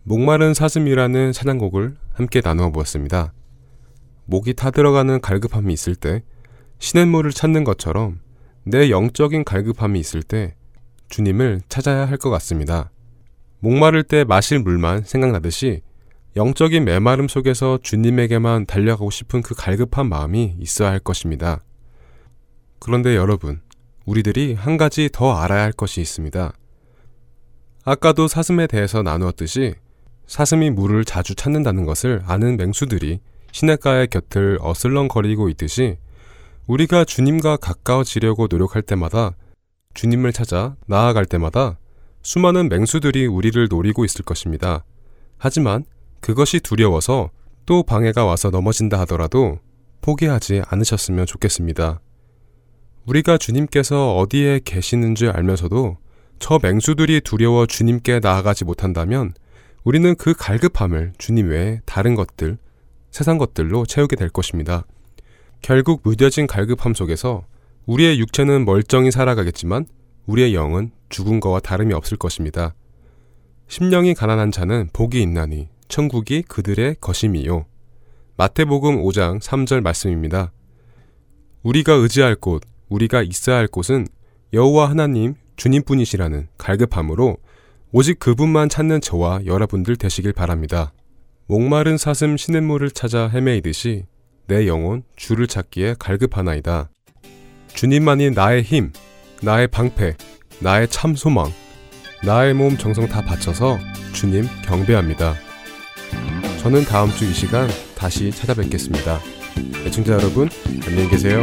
목마른 사슴이라는 찬양곡을 함께 나누어 보았습니다. 목이 타들어가는 갈급함이 있을 때 시냇물을 찾는 것처럼 내 영적인 갈급함이 있을 때 주님을 찾아야 할 것 같습니다. 목마를 때 마실 물만 생각나듯이 영적인 메마름 속에서 주님에게만 달려가고 싶은 그 갈급한 마음이 있어야 할 것입니다. 그런데 여러분, 우리들이 한 가지 더 알아야 할 것이 있습니다. 아까도 사슴에 대해서 나누었듯이 사슴이 물을 자주 찾는다는 것을 아는 맹수들이 시냇가의 곁을 어슬렁거리고 있듯이 우리가 주님과 가까워지려고 노력할 때마다 주님을 찾아 나아갈 때마다 수많은 맹수들이 우리를 노리고 있을 것입니다. 하지만 그것이 두려워서 또 방해가 와서 넘어진다 하더라도 포기하지 않으셨으면 좋겠습니다. 우리가 주님께서 어디에 계시는 줄 알면서도 저 맹수들이 두려워 주님께 나아가지 못한다면 우리는 그 갈급함을 주님 외에 다른 것들, 세상 것들로 채우게 될 것입니다. 결국 무뎌진 갈급함 속에서 우리의 육체는 멀쩡히 살아가겠지만 우리의 영은 죽은 거와 다름이 없을 것입니다. 심령이 가난한 자는 복이 있나니 천국이 그들의 것임이요. 마태복음 5장 3절 말씀입니다. 우리가 의지할 곳, 우리가 있어야 할 곳은 여호와 하나님 주님뿐이시라는 갈급함으로 오직 그분만 찾는 저와 여러분들 되시길 바랍니다. 목마른 사슴 시냇물을 찾아 헤매이듯이 내 영혼 주를 찾기에 갈급하나이다. 주님만이 나의 힘, 나의 방패, 나의 참 소망, 나의 몸 정성 다 바쳐서 주님 경배합니다. 저는 다음 주 이 시간 다시 찾아뵙겠습니다. 애청자 여러분, 안녕히 계세요.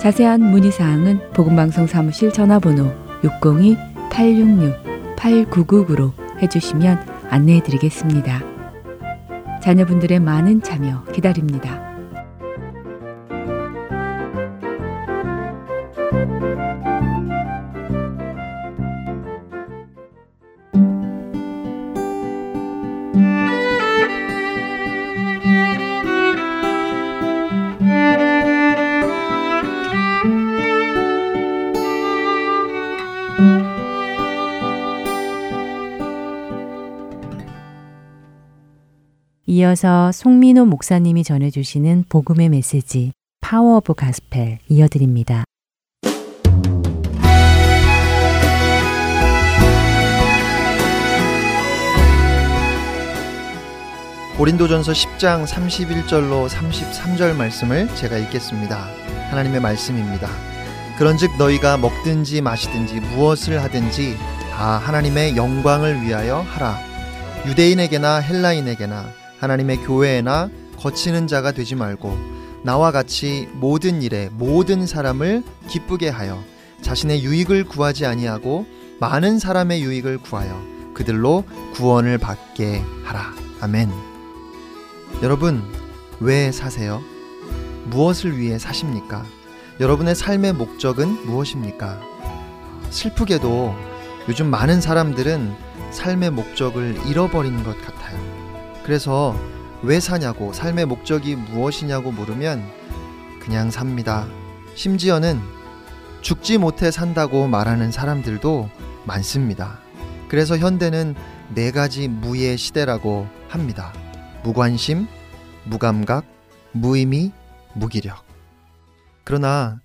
자세한 문의 사항은 복음방송 사무실 전화번호 602-866-8999로 해주시면 안내해 드리겠습니다. 자녀분들의 많은 참여 기다립니다. 이어서 송민호 목사님이 전해주시는 복음의 메시지 Power of Gospel 이어드립니다. 고린도전서 10장 31절로 33절 말씀을 제가 읽겠습니다. 하나님의 말씀입니다. 그런즉 너희가 먹든지 마시든지 무엇을 하든지 다 하나님의 영광을 위하여 하라. 유대인에게나 헬라인에게나 하나님의 교회에나 거치는 자가 되지 말고 나와 같이 모든 일에 모든 사람을 기쁘게 하여 자신의 유익을 구하지 아니하고 많은 사람의 유익을 구하여 그들로 구원을 받게 하라. 아멘. 여러분, 왜 사세요? 무엇을 위해 사십니까? 여러분의 삶의 목적은 무엇입니까? 슬프게도 요즘 많은 사람들은 삶의 목적을 잃어버린 것 같아요. 그래서 왜 사냐고, 삶의 목적이 무엇이냐고 물으면 그냥 삽니다. 심지어는 죽지 못해 산다고 말하는 사람들도 많습니다. 그래서 현대는 네 가지 무의 시대라고 합니다. 무관심, 무감각, 무의미, 무기력. 그러나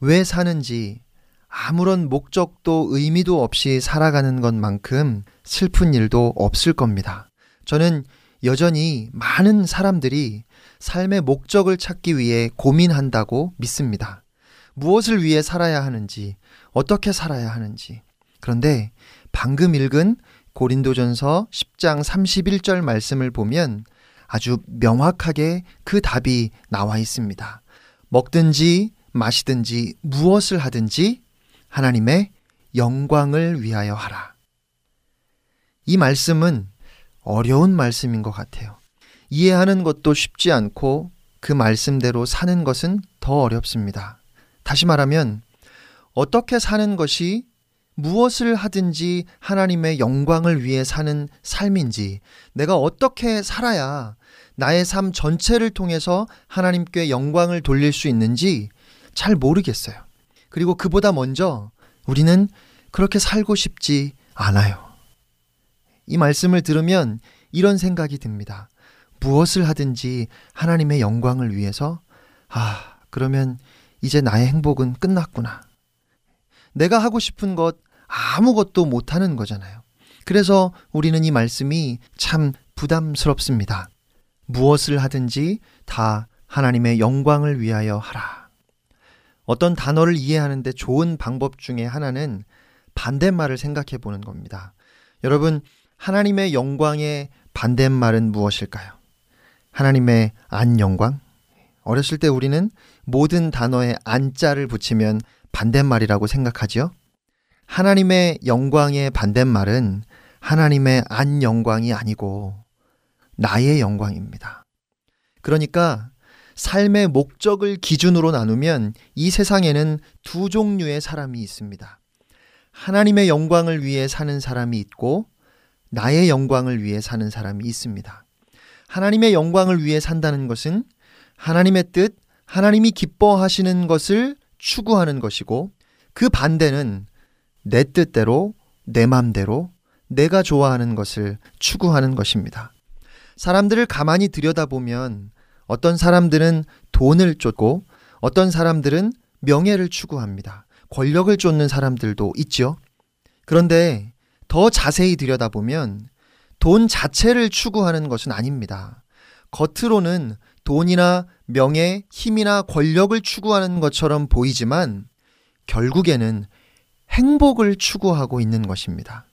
왜 사는지 아무런 목적도 의미도 없이 살아가는 것만큼 슬픈 일도 없을 겁니다. 저는 여전히 많은 사람들이 삶의 목적을 찾기 위해 고민한다고 믿습니다. 무엇을 위해 살아야 하는지, 어떻게 살아야 하는지. 그런데 방금 읽은 고린도전서 10장 31절 말씀을 보면 아주 명확하게 그 답이 나와 있습니다. 먹든지 마시든지 무엇을 하든지 하나님의 영광을 위하여 하라. 이 말씀은 어려운 말씀인 것 같아요. 이해하는 것도 쉽지 않고 그 말씀대로 사는 것은 더 어렵습니다. 다시 말하면 어떻게 사는 것이 무엇을 하든지 하나님의 영광을 위해 사는 삶인지, 내가 어떻게 살아야 나의 삶 전체를 통해서 하나님께 영광을 돌릴 수 있는지 잘 모르겠어요. 그리고 그보다 먼저 우리는 그렇게 살고 싶지 않아요. 이 말씀을 들으면 이런 생각이 듭니다. 무엇을 하든지 하나님의 영광을 위해서, 아, 그러면 이제 나의 행복은 끝났구나. 내가 하고 싶은 것 아무것도 못하는 거잖아요. 그래서 우리는 이 말씀이 참 부담스럽습니다. 무엇을 하든지 다 하나님의 영광을 위하여 하라. 어떤 단어를 이해하는데 좋은 방법 중에 하나는 반대말을 생각해 보는 겁니다. 여러분, 하나님의 영광의 반대말은 무엇일까요? 하나님의 안 영광? 어렸을 때 우리는 모든 단어에 안자를 붙이면 반대말이라고 생각하지요? 하나님의 영광의 반대말은 하나님의 안 영광이 아니고 나의 영광입니다. 그러니까 삶의 목적을 기준으로 나누면 이 세상에는 두 종류의 사람이 있습니다. 하나님의 영광을 위해 사는 사람이 있고 나의 영광을 위해 사는 사람이 있습니다. 하나님의 영광을 위해 산다는 것은 하나님의 뜻, 하나님이 기뻐하시는 것을 추구하는 것이고 그 반대는 내 뜻대로, 내 맘대로, 내가 좋아하는 것을 추구하는 것입니다. 사람들을 가만히 들여다보면 어떤 사람들은 돈을 쫓고 어떤 사람들은 명예를 추구합니다. 권력을 쫓는 사람들도 있죠. 그런데 더 자세히 들여다보면 돈 자체를 추구하는 것은 아닙니다. 겉으로는 돈이나 명예, 힘이나 권력을 추구하는 것처럼 보이지만 결국에는 행복을 추구하고 있는 것입니다.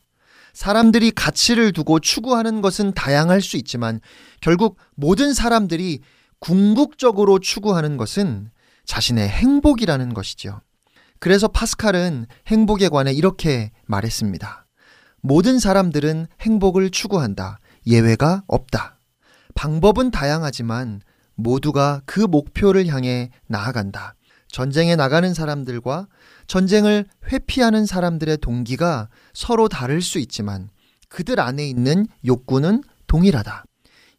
사람들이 가치를 두고 추구하는 것은 다양할 수 있지만 결국 모든 사람들이 궁극적으로 추구하는 것은 자신의 행복이라는 것이죠. 그래서 파스칼은 행복에 관해 이렇게 말했습니다. 모든 사람들은 행복을 추구한다. 예외가 없다. 방법은 다양하지만 모두가 그 목표를 향해 나아간다. 전쟁에 나가는 사람들과 전쟁을 회피하는 사람들의 동기가 서로 다를 수 있지만 그들 안에 있는 욕구는 동일하다.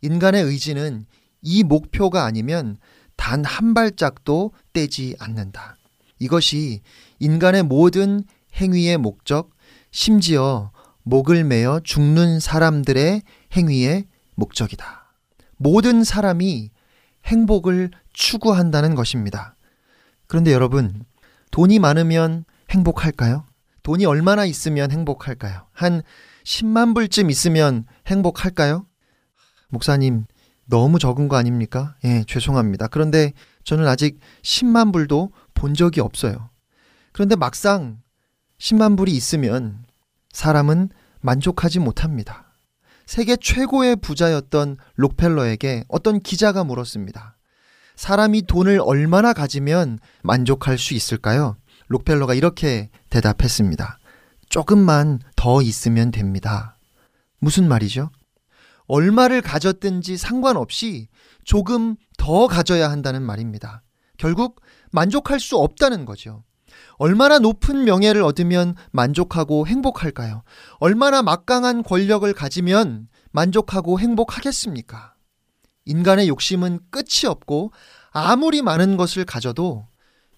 인간의 의지는 이 목표가 아니면 단 한 발짝도 떼지 않는다. 이것이 인간의 모든 행위의 목적, 심지어 목을 매어 죽는 사람들의 행위의 목적이다. 모든 사람이 행복을 추구한다는 것입니다. 그런데 여러분, 돈이 많으면 행복할까요? 돈이 얼마나 있으면 행복할까요? 한 10만 불쯤 있으면 행복할까요? 목사님, 너무 적은 거 아닙니까? 예, 죄송합니다. 그런데 저는 아직 10만 불도 본 적이 없어요. 그런데 막상 10만 불이 있으면 사람은 만족하지 못합니다. 세계 최고의 부자였던 록펠러에게 어떤 기자가 물었습니다. 사람이 돈을 얼마나 가지면 만족할 수 있을까요? 록펠러가 이렇게 대답했습니다. 조금만 더 있으면 됩니다. 무슨 말이죠? 얼마를 가졌든지 상관없이 조금 더 가져야 한다는 말입니다. 결국 만족할 수 없다는 거죠. 얼마나 높은 명예를 얻으면 만족하고 행복할까요? 얼마나 막강한 권력을 가지면 만족하고 행복하겠습니까? 인간의 욕심은 끝이 없고 아무리 많은 것을 가져도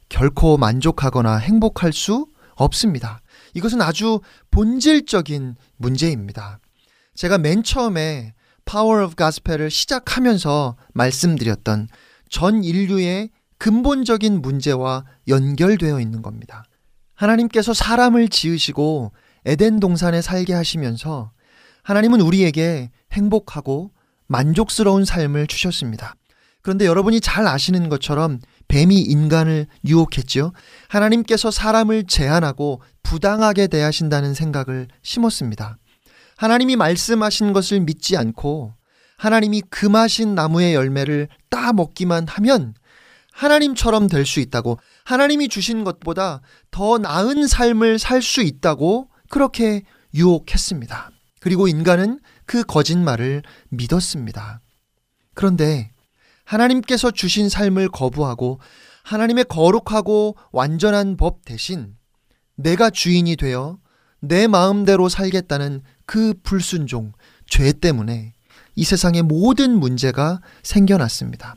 결코 만족하거나 행복할 수 없습니다. 이것은 아주 본질적인 문제입니다. 제가 맨 처음에 Power of Gospel을 시작하면서 말씀드렸던 전 인류의 근본적인 문제와 연결되어 있는 겁니다. 하나님께서 사람을 지으시고 에덴 동산에 살게 하시면서 하나님은 우리에게 행복하고 만족스러운 삶을 주셨습니다. 그런데 여러분이 잘 아시는 것처럼 뱀이 인간을 유혹했지요. 하나님께서 사람을 제한하고 부당하게 대하신다는 생각을 심었습니다. 하나님이 말씀하신 것을 믿지 않고 하나님이 금하신 나무의 열매를 따 먹기만 하면 하나님처럼 될 수 있다고 하나님이 주신 것보다 더 나은 삶을 살 수 있다고 그렇게 유혹했습니다. 그리고 인간은 그 거짓말을 믿었습니다. 그런데 하나님께서 주신 삶을 거부하고 하나님의 거룩하고 완전한 법 대신 내가 주인이 되어 내 마음대로 살겠다는 그 불순종, 죄 때문에 이 세상의 모든 문제가 생겨났습니다.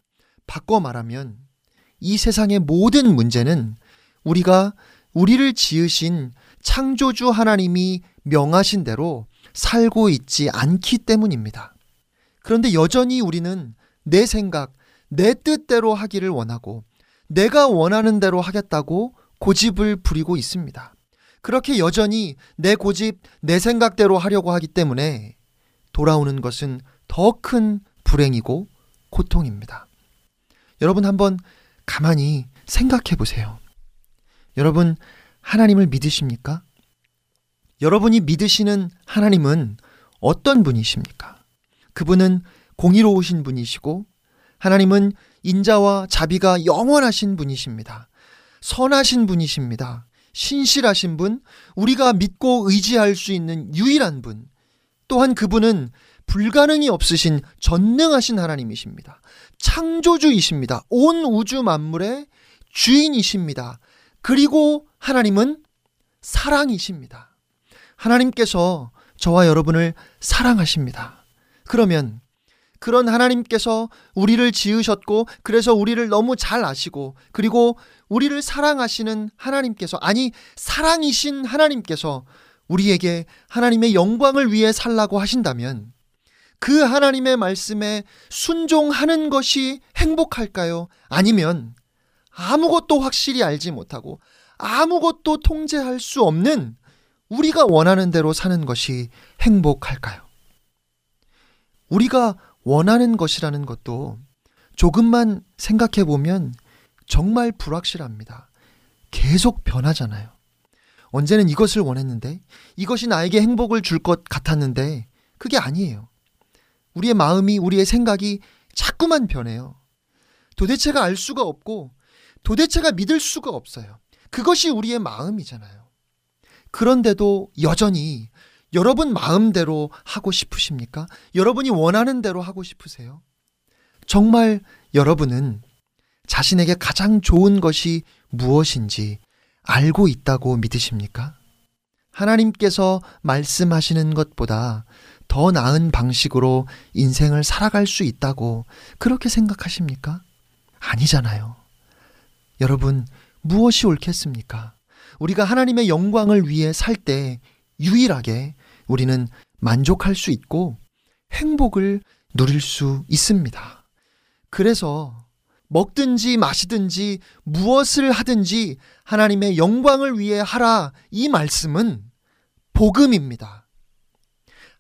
바꿔 말하면 이 세상의 모든 문제는 우리가 우리를 지으신 창조주 하나님이 명하신 대로 살고 있지 않기 때문입니다. 그런데 여전히 우리는 내 생각, 내 뜻대로 하기를 원하고 내가 원하는 대로 하겠다고 고집을 부리고 있습니다. 그렇게 여전히 내 고집, 내 생각대로 하려고 하기 때문에 돌아오는 것은 더 큰 불행이고 고통입니다. 여러분 한번 가만히 생각해 보세요. 여러분, 하나님을 믿으십니까? 여러분이 믿으시는 하나님은 어떤 분이십니까? 그분은 공의로우신 분이시고, 하나님은 인자와 자비가 영원하신 분이십니다. 선하신 분이십니다. 신실하신 분, 우리가 믿고 의지할 수 있는 유일한 분, 또한 그분은 불가능이 없으신 전능하신 하나님이십니다. 창조주이십니다. 온 우주 만물의 주인이십니다. 그리고 하나님은 사랑이십니다. 하나님께서 저와 여러분을 사랑하십니다. 그러면 그런 하나님께서 우리를 지으셨고 그래서 우리를 너무 잘 아시고 그리고 우리를 사랑하시는 하나님께서 아니 사랑이신 하나님께서 우리에게 하나님의 영광을 위해 살라고 하신다면 그 하나님의 말씀에 순종하는 것이 행복할까요? 아니면 아무것도 확실히 알지 못하고 아무것도 통제할 수 없는 우리가 원하는 대로 사는 것이 행복할까요? 우리가 원하는 것이라는 것도 조금만 생각해 보면 정말 불확실합니다. 계속 변하잖아요. 언제는 이것을 원했는데 이것이 나에게 행복을 줄 것 같았는데 그게 아니에요. 우리의 마음이 우리의 생각이 자꾸만 변해요. 도대체가 알 수가 없고 도대체가 믿을 수가 없어요. 그것이 우리의 마음이잖아요. 그런데도 여전히 여러분 마음대로 하고 싶으십니까? 여러분이 원하는 대로 하고 싶으세요? 정말 여러분은 자신에게 가장 좋은 것이 무엇인지 알고 있다고 믿으십니까? 하나님께서 말씀하시는 것보다 더 나은 방식으로 인생을 살아갈 수 있다고 그렇게 생각하십니까? 아니잖아요. 여러분, 무엇이 옳겠습니까? 우리가 하나님의 영광을 위해 살 때 유일하게 우리는 만족할 수 있고 행복을 누릴 수 있습니다. 그래서 먹든지 마시든지 무엇을 하든지 하나님의 영광을 위해 하라 이 말씀은 복음입니다.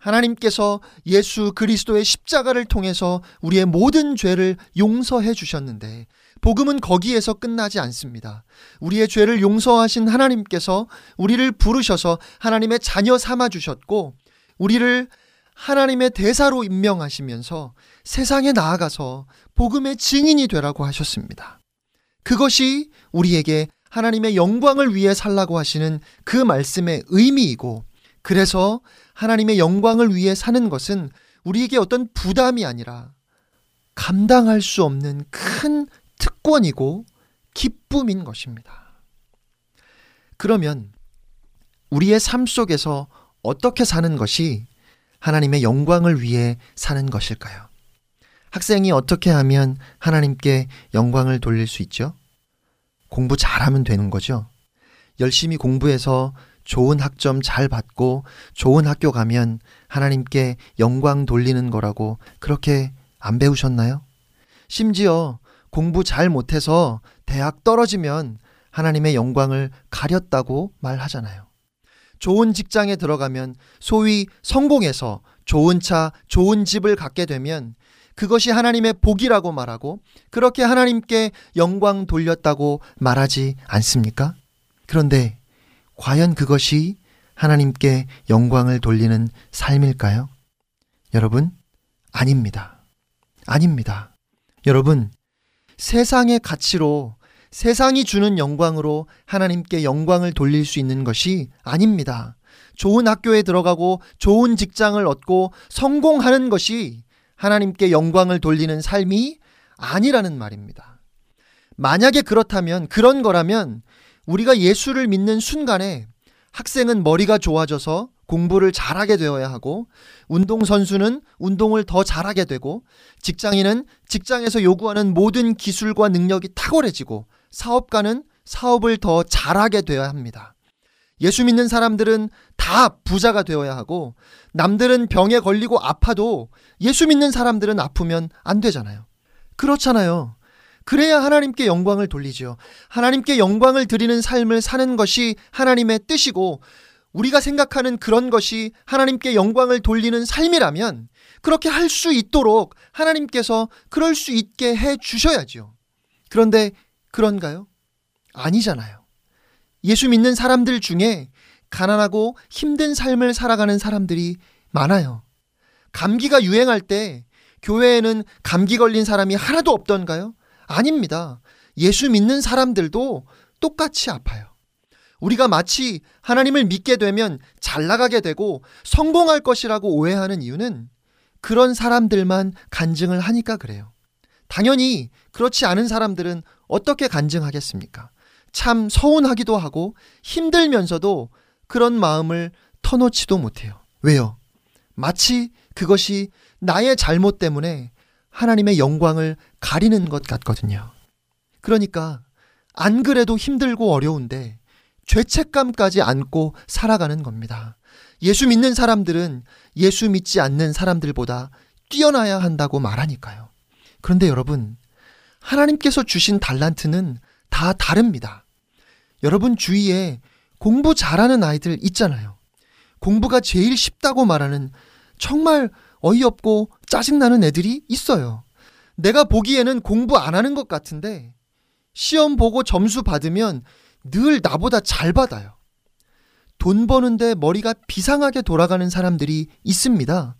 하나님께서 예수 그리스도의 십자가를 통해서 우리의 모든 죄를 용서해 주셨는데 복음은 거기에서 끝나지 않습니다. 우리의 죄를 용서하신 하나님께서 우리를 부르셔서 하나님의 자녀 삼아 주셨고 우리를 하나님의 대사로 임명하시면서 세상에 나아가서 복음의 증인이 되라고 하셨습니다. 그것이 우리에게 하나님의 영광을 위해 살라고 하시는 그 말씀의 의미이고 그래서 하나님의 영광을 위해 사는 것은 우리에게 어떤 부담이 아니라 감당할 수 없는 큰 특권이고 기쁨인 것입니다. 그러면 우리의 삶 속에서 어떻게 사는 것이 하나님의 영광을 위해 사는 것일까요? 학생이 어떻게 하면 하나님께 영광을 돌릴 수 있죠? 공부 잘하면 되는 거죠. 열심히 공부해서 좋은 학점 잘 받고 좋은 학교 가면 하나님께 영광 돌리는 거라고 그렇게 안 배우셨나요? 심지어 공부 잘 못해서 대학 떨어지면 하나님의 영광을 가렸다고 말하잖아요. 좋은 직장에 들어가면 소위 성공해서 좋은 차, 좋은 집을 갖게 되면 그것이 하나님의 복이라고 말하고 그렇게 하나님께 영광 돌렸다고 말하지 않습니까? 그런데 과연 그것이 하나님께 영광을 돌리는 삶일까요? 여러분, 아닙니다. 아닙니다. 여러분, 세상의 가치로 세상이 주는 영광으로 하나님께 영광을 돌릴 수 있는 것이 아닙니다. 좋은 학교에 들어가고 좋은 직장을 얻고 성공하는 것이 하나님께 영광을 돌리는 삶이 아니라는 말입니다. 만약에 그렇다면, 그런 거라면 우리가 예수를 믿는 순간에 학생은 머리가 좋아져서 공부를 잘하게 되어야 하고 운동선수는 운동을 더 잘하게 되고 직장인은 직장에서 요구하는 모든 기술과 능력이 탁월해지고 사업가는 사업을 더 잘하게 되어야 합니다. 예수 믿는 사람들은 다 부자가 되어야 하고 남들은 병에 걸리고 아파도 예수 믿는 사람들은 아프면 안 되잖아요. 그렇잖아요. 그래야 하나님께 영광을 돌리죠. 하나님께 영광을 드리는 삶을 사는 것이 하나님의 뜻이고 우리가 생각하는 그런 것이 하나님께 영광을 돌리는 삶이라면 그렇게 할 수 있도록 하나님께서 그럴 수 있게 해 주셔야죠. 그런데 그런가요? 아니잖아요. 예수 믿는 사람들 중에 가난하고 힘든 삶을 살아가는 사람들이 많아요. 감기가 유행할 때 교회에는 감기 걸린 사람이 하나도 없던가요? 아닙니다. 예수 믿는 사람들도 똑같이 아파요. 우리가 마치 하나님을 믿게 되면 잘 나가게 되고 성공할 것이라고 오해하는 이유는 그런 사람들만 간증을 하니까 그래요. 당연히 그렇지 않은 사람들은 어떻게 간증하겠습니까? 참 서운하기도 하고 힘들면서도 그런 마음을 터놓지도 못해요. 왜요? 마치 그것이 나의 잘못 때문에 하나님의 영광을 가리는 것 같거든요. 그러니까 안 그래도 힘들고 어려운데 죄책감까지 안고 살아가는 겁니다. 예수 믿는 사람들은 예수 믿지 않는 사람들보다 뛰어나야 한다고 말하니까요. 그런데 여러분, 하나님께서 주신 달란트는 다 다릅니다. 여러분 주위에 공부 잘하는 아이들 있잖아요. 공부가 제일 쉽다고 말하는 정말 어이없고 짜증나는 애들이 있어요. 내가 보기에는 공부 안 하는 것 같은데 시험 보고 점수 받으면 늘 나보다 잘 받아요. 돈 버는데 머리가 비상하게 돌아가는 사람들이 있습니다.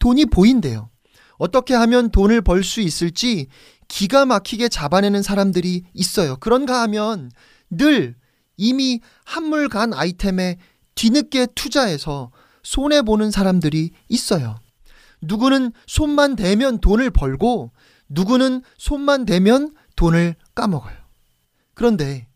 돈이 보인대요. 어떻게 하면 돈을 벌 수 있을지 기가 막히게 잡아내는 사람들이 있어요. 그런가 하면 늘 이미 한물 간 아이템에 뒤늦게 투자해서 손해보는 사람들이 있어요. 누구는 손만 대면 돈을 벌고 누구는 손만 대면 돈을 까먹어요. 그런데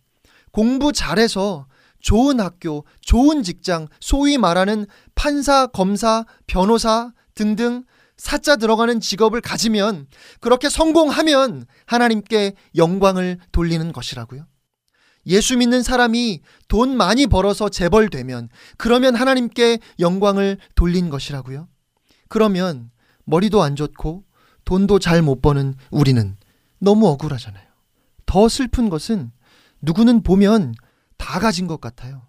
공부 잘해서 좋은 학교, 좋은 직장, 소위 말하는 판사, 검사, 변호사 등등 사자 들어가는 직업을 가지면 그렇게 성공하면 하나님께 영광을 돌리는 것이라고요. 예수 믿는 사람이 돈 많이 벌어서 재벌되면 그러면 하나님께 영광을 돌린 것이라고요. 그러면 머리도 안 좋고 돈도 잘 못 버는 우리는 너무 억울하잖아요. 더 슬픈 것은 누구는 보면 다 가진 것 같아요.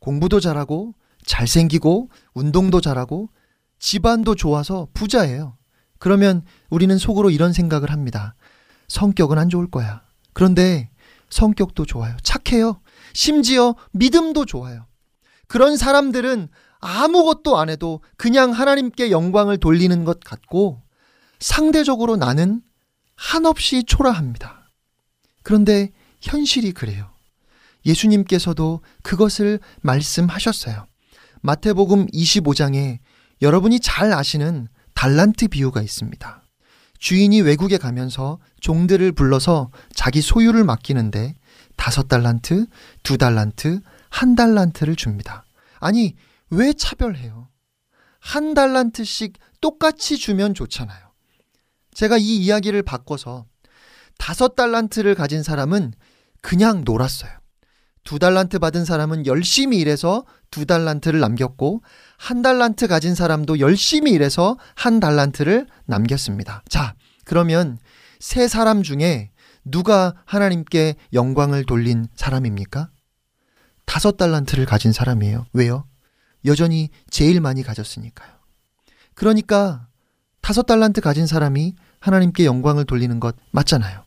공부도 잘하고 잘생기고 운동도 잘하고 집안도 좋아서 부자예요. 그러면 우리는 속으로 이런 생각을 합니다. 성격은 안 좋을 거야. 그런데 성격도 좋아요. 착해요. 심지어 믿음도 좋아요. 그런 사람들은 아무것도 안 해도 그냥 하나님께 영광을 돌리는 것 같고 상대적으로 나는 한없이 초라합니다. 그런데 현실이 그래요. 예수님께서도 그것을 말씀하셨어요. 마태복음 25장에 여러분이 잘 아시는 달란트 비유가 있습니다. 주인이 외국에 가면서 종들을 불러서 자기 소유를 맡기는데 다섯 달란트, 두 달란트, 한 달란트를 줍니다. 아니, 왜 차별해요? 한 달란트씩 똑같이 주면 좋잖아요. 제가 이 이야기를 바꿔서 다섯 달란트를 가진 사람은 그냥 놀았어요. 두 달란트 받은 사람은 열심히 일해서 두 달란트를 남겼고 한 달란트 가진 사람도 열심히 일해서 한 달란트를 남겼습니다. 자, 그러면 세 사람 중에 누가 하나님께 영광을 돌린 사람입니까? 다섯 달란트를 가진 사람이에요. 왜요? 여전히 제일 많이 가졌으니까요. 그러니까 다섯 달란트 가진 사람이 하나님께 영광을 돌리는 것 맞잖아요.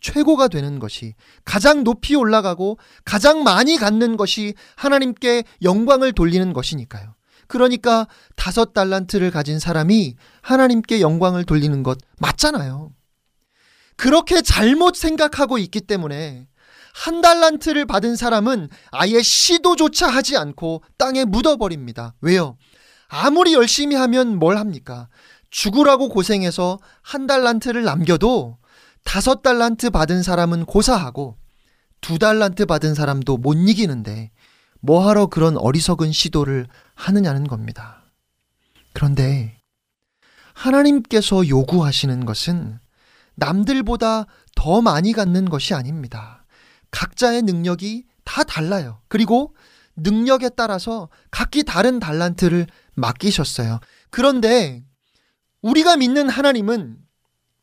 최고가 되는 것이 가장 높이 올라가고 가장 많이 갖는 것이 하나님께 영광을 돌리는 것이니까요. 그러니까 다섯 달란트를 가진 사람이 하나님께 영광을 돌리는 것 맞잖아요. 그렇게 잘못 생각하고 있기 때문에 한 달란트를 받은 사람은 아예 시도조차 하지 않고 땅에 묻어버립니다. 왜요? 아무리 열심히 하면 뭘 합니까? 죽으라고 고생해서 한 달란트를 남겨도 다섯 달란트 받은 사람은 고사하고 두 달란트 받은 사람도 못 이기는데 뭐하러 그런 어리석은 시도를 하느냐는 겁니다. 그런데 하나님께서 요구하시는 것은 남들보다 더 많이 갖는 것이 아닙니다. 각자의 능력이 다 달라요. 그리고 능력에 따라서 각기 다른 달란트를 맡기셨어요. 그런데 우리가 믿는 하나님은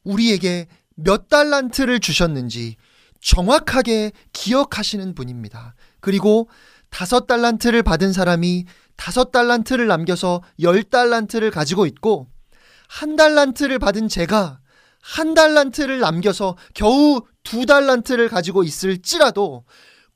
우리에게 몇 달란트를 주셨는지 정확하게 기억하시는 분입니다. 그리고 다섯 달란트를 받은 사람이 다섯 달란트를 남겨서 열 달란트를 가지고 있고 한 달란트를 받은 제가 한 달란트를 남겨서 겨우 두 달란트를 가지고 있을지라도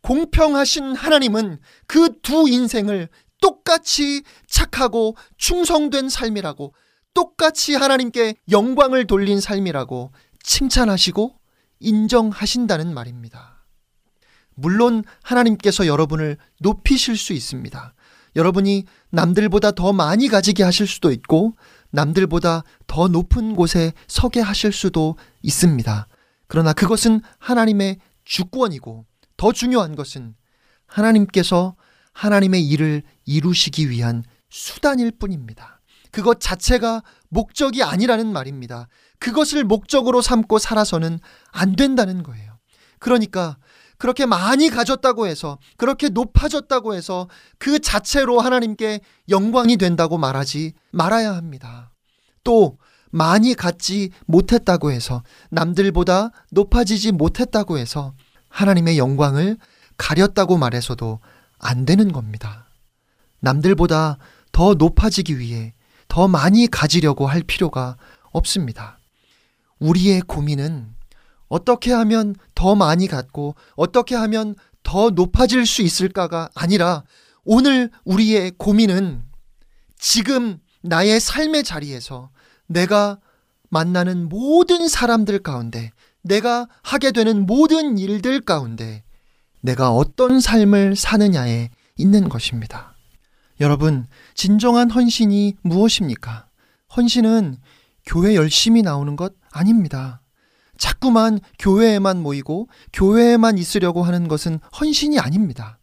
공평하신 하나님은 그 두 인생을 똑같이 착하고 충성된 삶이라고 똑같이 하나님께 영광을 돌린 삶이라고 칭찬하시고 인정하신다는 말입니다. 물론 하나님께서 여러분을 높이실 수 있습니다. 여러분이 남들보다 더 많이 가지게 하실 수도 있고 남들보다 더 높은 곳에 서게 하실 수도 있습니다. 그러나 그것은 하나님의 주권이고 더 중요한 것은 하나님께서 하나님의 일을 이루시기 위한 수단일 뿐입니다. 그것 자체가 목적이 아니라는 말입니다. 그것을 목적으로 삼고 살아서는 안 된다는 거예요. 그러니까 그렇게 많이 가졌다고 해서 그렇게 높아졌다고 해서 그 자체로 하나님께 영광이 된다고 말하지 말아야 합니다. 또 많이 갖지 못했다고 해서 남들보다 높아지지 못했다고 해서 하나님의 영광을 가렸다고 말해서도 안 되는 겁니다. 남들보다 더 높아지기 위해 더 많이 가지려고 할 필요가 없습니다. 우리의 고민은 어떻게 하면 더 많이 갖고 어떻게 하면 더 높아질 수 있을까가 아니라 오늘 우리의 고민은 지금 나의 삶의 자리에서 내가 만나는 모든 사람들 가운데 내가 하게 되는 모든 일들 가운데 내가 어떤 삶을 사느냐에 있는 것입니다. 여러분, 진정한 헌신이 무엇입니까? 헌신은 교회 열심히 나오는 것 아닙니다. 자꾸만 교회에만 모이고 교회에만 있으려고 하는 것은 헌신이 아닙니다.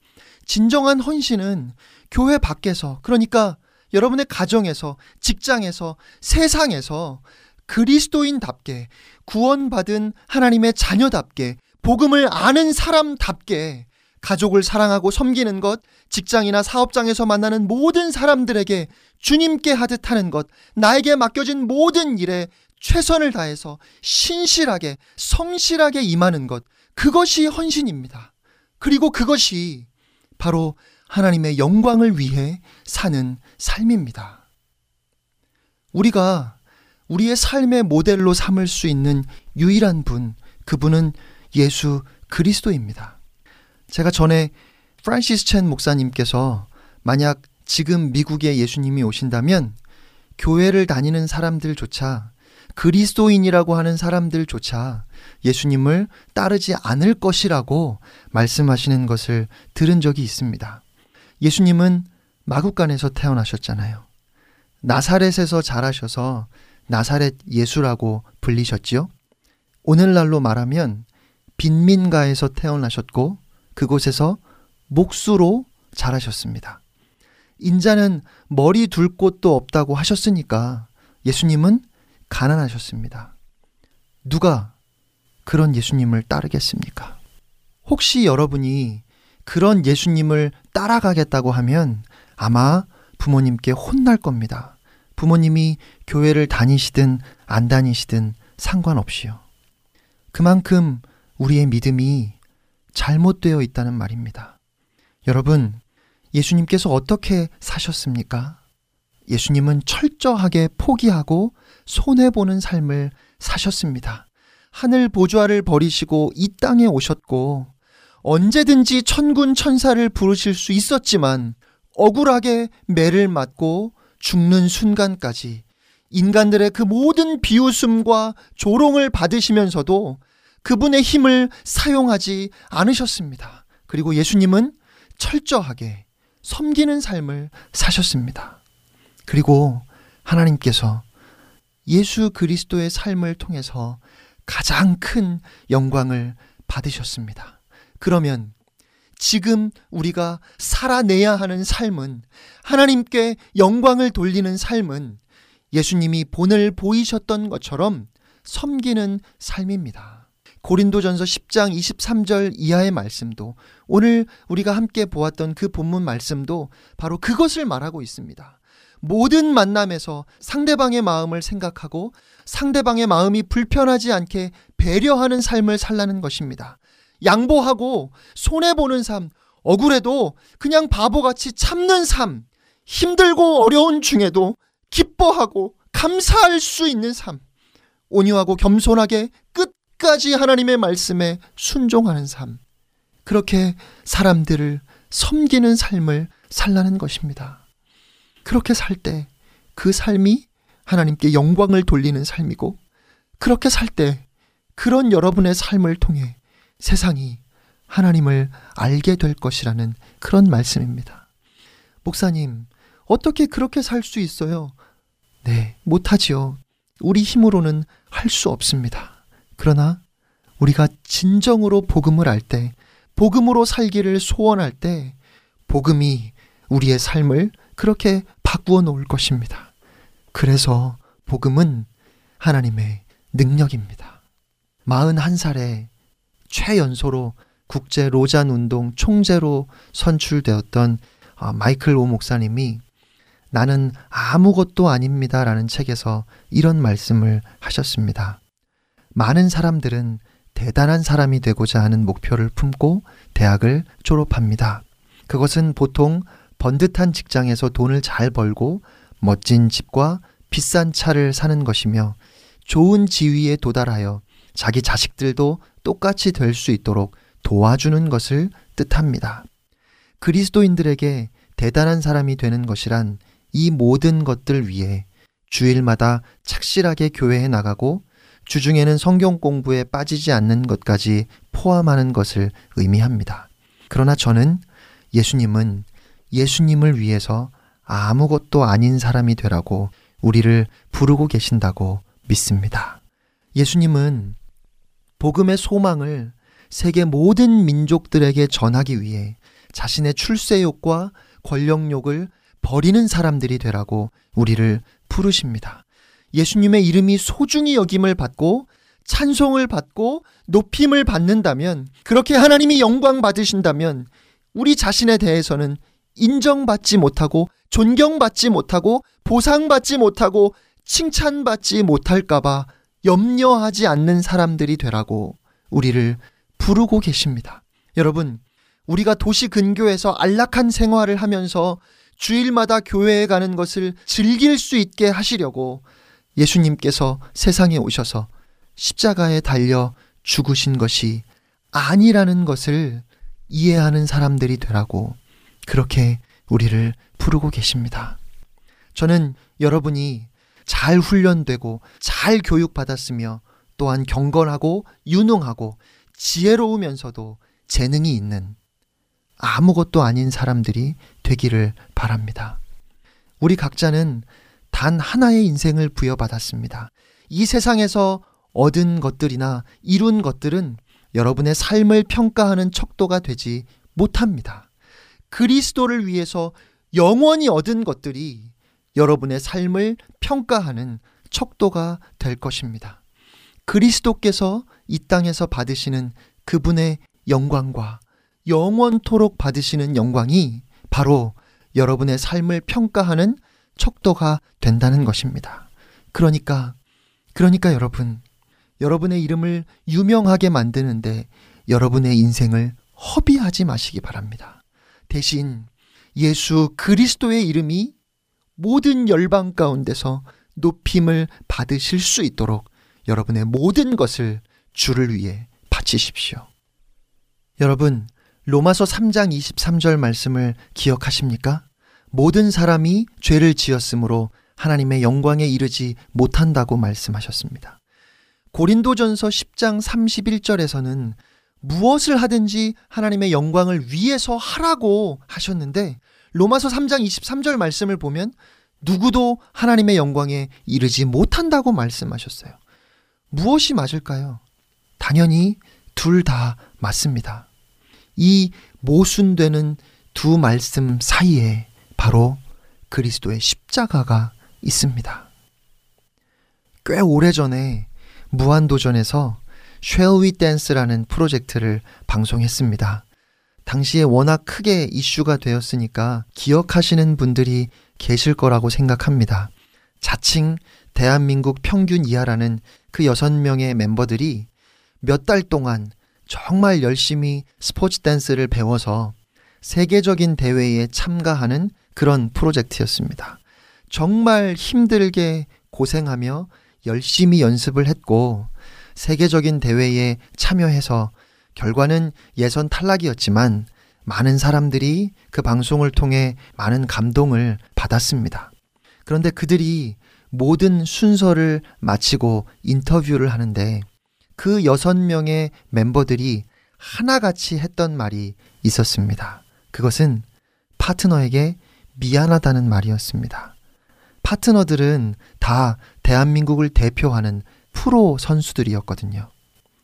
진정한 헌신은 교회 밖에서, 그러니까 여러분의 가정에서, 직장에서, 세상에서 그리스도인답게 구원받은 하나님의 자녀답게 복음을 아는 사람답게 가족을 사랑하고 섬기는 것, 직장이나 사업장에서 만나는 모든 사람들에게 주님께 하듯 하는 것, 나에게 맡겨진 모든 일에 최선을 다해서 신실하게, 성실하게 임하는 것, 그것이 헌신입니다. 그리고 그것이 바로 하나님의 영광을 위해 사는 삶입니다. 우리가 우리의 삶의 모델로 삼을 수 있는 유일한 분, 그분은 예수 그리스도입니다. 제가 전에 프란시스 첸 목사님께서 만약 지금 미국에 예수님이 오신다면 교회를 다니는 사람들조차 그리스도인이라고 하는 사람들조차 예수님을 따르지 않을 것이라고 말씀하시는 것을 들은 적이 있습니다. 예수님은 마국간에서 태어나셨잖아요. 나사렛에서 자라셔서 나사렛 예수라고 불리셨지요. 오늘날로 말하면 빈민가에서 태어나셨고 그곳에서 목수로 자라셨습니다. 인자는 머리 둘 곳도 없다고 하셨으니까 예수님은 가난하셨습니다. 누가 그런 예수님을 따르겠습니까? 혹시 여러분이 그런 예수님을 따라가겠다고 하면 아마 부모님께 혼날 겁니다. 부모님이 교회를 다니시든 안 다니시든 상관없이요. 그만큼 우리의 믿음이 잘못되어 있다는 말입니다. 여러분, 예수님께서 어떻게 사셨습니까? 예수님은 철저하게 포기하고 손해보는 삶을 사셨습니다. 하늘 보좌를 버리시고 이 땅에 오셨고 언제든지 천군 천사를 부르실 수 있었지만 억울하게 매를 맞고 죽는 순간까지 인간들의 그 모든 비웃음과 조롱을 받으시면서도 그분의 힘을 사용하지 않으셨습니다. 그리고 예수님은 철저하게 섬기는 삶을 사셨습니다. 그리고 하나님께서 예수 그리스도의 삶을 통해서 가장 큰 영광을 받으셨습니다. 그러면 지금 우리가 살아내야 하는 삶은 하나님께 영광을 돌리는 삶은 예수님이 본을 보이셨던 것처럼 섬기는 삶입니다. 고린도전서 10장 23절 이하의 말씀도 오늘 우리가 함께 보았던 그 본문 말씀도 바로 그것을 말하고 있습니다. 모든 만남에서 상대방의 마음을 생각하고 상대방의 마음이 불편하지 않게 배려하는 삶을 살라는 것입니다. 양보하고 손해보는 삶, 억울해도 그냥 바보같이 참는 삶, 힘들고 어려운 중에도 기뻐하고 감사할 수 있는 삶, 온유하고 겸손하게 끝까지 하나님의 말씀에 순종하는 삶, 그렇게 사람들을 섬기는 삶을 살라는 것입니다. 그렇게 살 때 그 삶이 하나님께 영광을 돌리는 삶이고, 그렇게 살 때 그런 여러분의 삶을 통해 세상이 하나님을 알게 될 것이라는 그런 말씀입니다. 목사님, 어떻게 그렇게 살 수 있어요? 네, 못하지요. 우리 힘으로는 할 수 없습니다. 그러나 우리가 진정으로 복음을 알 때, 복음으로 살기를 소원할 때, 복음이 우리의 삶을 그렇게 바꾸어 놓을 것입니다. 그래서 복음은 하나님의 능력입니다. 41살에 최연소로 국제 로잔 운동 총재로 선출되었던 아, 마이클 오 목사님이 나는 아무것도 아닙니다 라는 책에서 이런 말씀을 하셨습니다. 많은 사람들은 대단한 사람이 되고자 하는 목표를 품고 대학을 졸업합니다. 그것은 보통 번듯한 직장에서 돈을 잘 벌고 멋진 집과 비싼 차를 사는 것이며 좋은 지위에 도달하여 자기 자식들도 똑같이 될 수 있도록 도와주는 것을 뜻합니다. 그리스도인들에게 대단한 사람이 되는 것이란 이 모든 것들 위에 주일마다 착실하게 교회에 나가고 주중에는 성경 공부에 빠지지 않는 것까지 포함하는 것을 의미합니다. 그러나 저는 예수님은 예수님을 위해서 아무것도 아닌 사람이 되라고 우리를 부르고 계신다고 믿습니다. 예수님은 복음의 소망을 세계 모든 민족들에게 전하기 위해 자신의 출세욕과 권력욕을 버리는 사람들이 되라고 우리를 부르십니다. 예수님의 이름이 소중히 여김을 받고 찬송을 받고 높임을 받는다면 그렇게 하나님이 영광 받으신다면 우리 자신에 대해서는 인정받지 못하고 존경받지 못하고 보상받지 못하고 칭찬받지 못할까봐 염려하지 않는 사람들이 되라고 우리를 부르고 계십니다. 여러분, 우리가 도시 근교에서 안락한 생활을 하면서 주일마다 교회에 가는 것을 즐길 수 있게 하시려고 예수님께서 세상에 오셔서 십자가에 달려 죽으신 것이 아니라는 것을 이해하는 사람들이 되라고 그렇게 우리를 부르고 계십니다. 저는 여러분이 잘 훈련되고 잘 교육받았으며 또한 경건하고 유능하고 지혜로우면서도 재능이 있는 아무것도 아닌 사람들이 되기를 바랍니다. 우리 각자는 단 하나의 인생을 부여받았습니다. 이 세상에서 얻은 것들이나 이룬 것들은 여러분의 삶을 평가하는 척도가 되지 못합니다. 그리스도를 위해서 영원히 얻은 것들이 여러분의 삶을 평가하는 척도가 될 것입니다. 그리스도께서 이 땅에서 받으시는 그분의 영광과 영원토록 받으시는 영광이 바로 여러분의 삶을 평가하는 척도가 된다는 것입니다. 그러니까, 그러니까 여러분, 여러분의 이름을 유명하게 만드는데 여러분의 인생을 허비하지 마시기 바랍니다. 대신 예수 그리스도의 이름이 모든 열방 가운데서 높임을 받으실 수 있도록 여러분의 모든 것을 주를 위해 바치십시오. 여러분, 로마서 3장 23절 말씀을 기억하십니까? 모든 사람이 죄를 지었으므로 하나님의 영광에 이르지 못한다고 말씀하셨습니다. 고린도전서 10장 31절에서는 무엇을 하든지 하나님의 영광을 위해서 하라고 하셨는데 로마서 3장 23절 말씀을 보면 누구도 하나님의 영광에 이르지 못한다고 말씀하셨어요. 무엇이 맞을까요? 당연히 둘 다 맞습니다. 이 모순되는 두 말씀 사이에 바로 그리스도의 십자가가 있습니다. 꽤 오래전에 무한도전에서 Shall We Dance라는 프로젝트를 방송했습니다. 당시에 워낙 크게 이슈가 되었으니까 기억하시는 분들이 계실 거라고 생각합니다. 자칭 대한민국 평균 이하라는 그 여섯 명의 멤버들이 몇 달 동안 정말 열심히 스포츠 댄스를 배워서 세계적인 대회에 참가하는 그런 프로젝트였습니다. 정말 힘들게 고생하며 열심히 연습을 했고 세계적인 대회에 참여해서 결과는 예선 탈락이었지만 많은 사람들이 그 방송을 통해 많은 감동을 받았습니다. 그런데 그들이 모든 순서를 마치고 인터뷰를 하는데 그 여섯 명의 멤버들이 하나같이 했던 말이 있었습니다. 그것은 파트너에게 미안하다는 말이었습니다. 파트너들은 다 대한민국을 대표하는 프로 선수들이었거든요.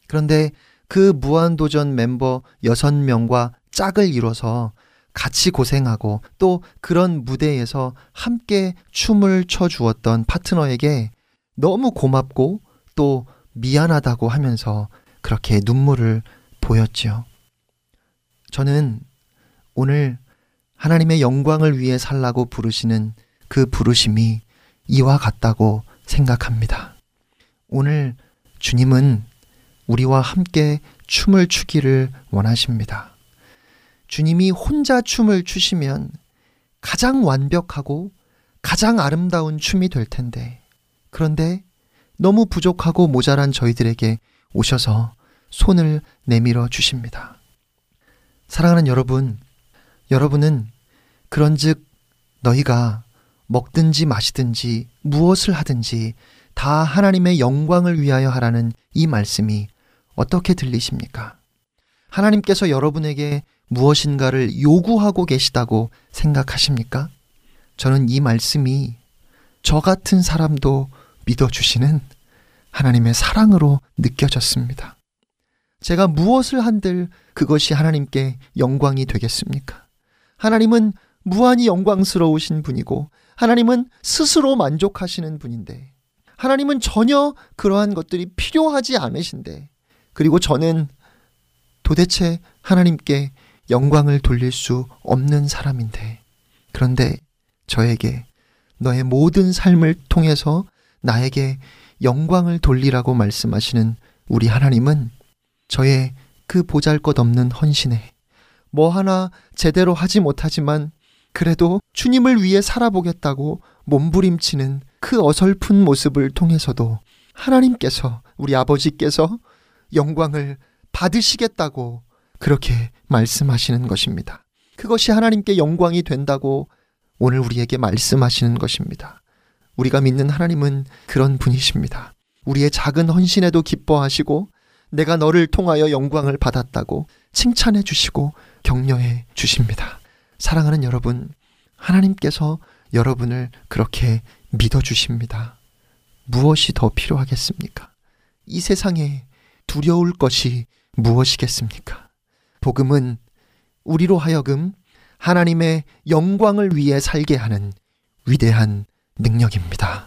그런데 그 무한도전 멤버 6명과 짝을 이뤄서 같이 고생하고 또 그런 무대에서 함께 춤을 춰 주었던 파트너에게 너무 고맙고 또 미안하다고 하면서 그렇게 눈물을 보였지요. 저는 오늘 하나님의 영광을 위해 살라고 부르시는 그 부르심이 이와 같다고 생각합니다. 오늘 주님은 우리와 함께 춤을 추기를 원하십니다. 주님이 혼자 춤을 추시면 가장 완벽하고 가장 아름다운 춤이 될 텐데, 그런데 너무 부족하고 모자란 저희들에게 오셔서 손을 내밀어 주십니다. 사랑하는 여러분, 여러분은 그런즉 너희가 먹든지 마시든지 무엇을 하든지 다 하나님의 영광을 위하여 하라는 이 말씀이 어떻게 들리십니까? 하나님께서 여러분에게 무엇인가를 요구하고 계시다고 생각하십니까? 저는 이 말씀이 저 같은 사람도 믿어주시는 하나님의 사랑으로 느껴졌습니다. 제가 무엇을 한들 그것이 하나님께 영광이 되겠습니까? 하나님은 무한히 영광스러우신 분이고 하나님은 스스로 만족하시는 분인데 하나님은 전혀 그러한 것들이 필요하지 않으신데 그리고 저는 도대체 하나님께 영광을 돌릴 수 없는 사람인데 그런데 저에게 너의 모든 삶을 통해서 나에게 영광을 돌리라고 말씀하시는 우리 하나님은 저의 그 보잘 것 없는 헌신에 뭐 하나 제대로 하지 못하지만 그래도 주님을 위해 살아보겠다고 몸부림치는 그 어설픈 모습을 통해서도 하나님께서 우리 아버지께서 영광을 받으시겠다고 그렇게 말씀하시는 것입니다. 그것이 하나님께 영광이 된다고 오늘 우리에게 말씀하시는 것입니다. 우리가 믿는 하나님은 그런 분이십니다. 우리의 작은 헌신에도 기뻐하시고 내가 너를 통하여 영광을 받았다고 칭찬해 주시고 격려해 주십니다. 사랑하는 여러분, 하나님께서 여러분을 그렇게 믿어 주십니다. 무엇이 더 필요하겠습니까? 이 세상에 두려울 것이 무엇이겠습니까? 복음은 우리로 하여금 하나님의 영광을 위해 살게 하는 위대한 능력입니다.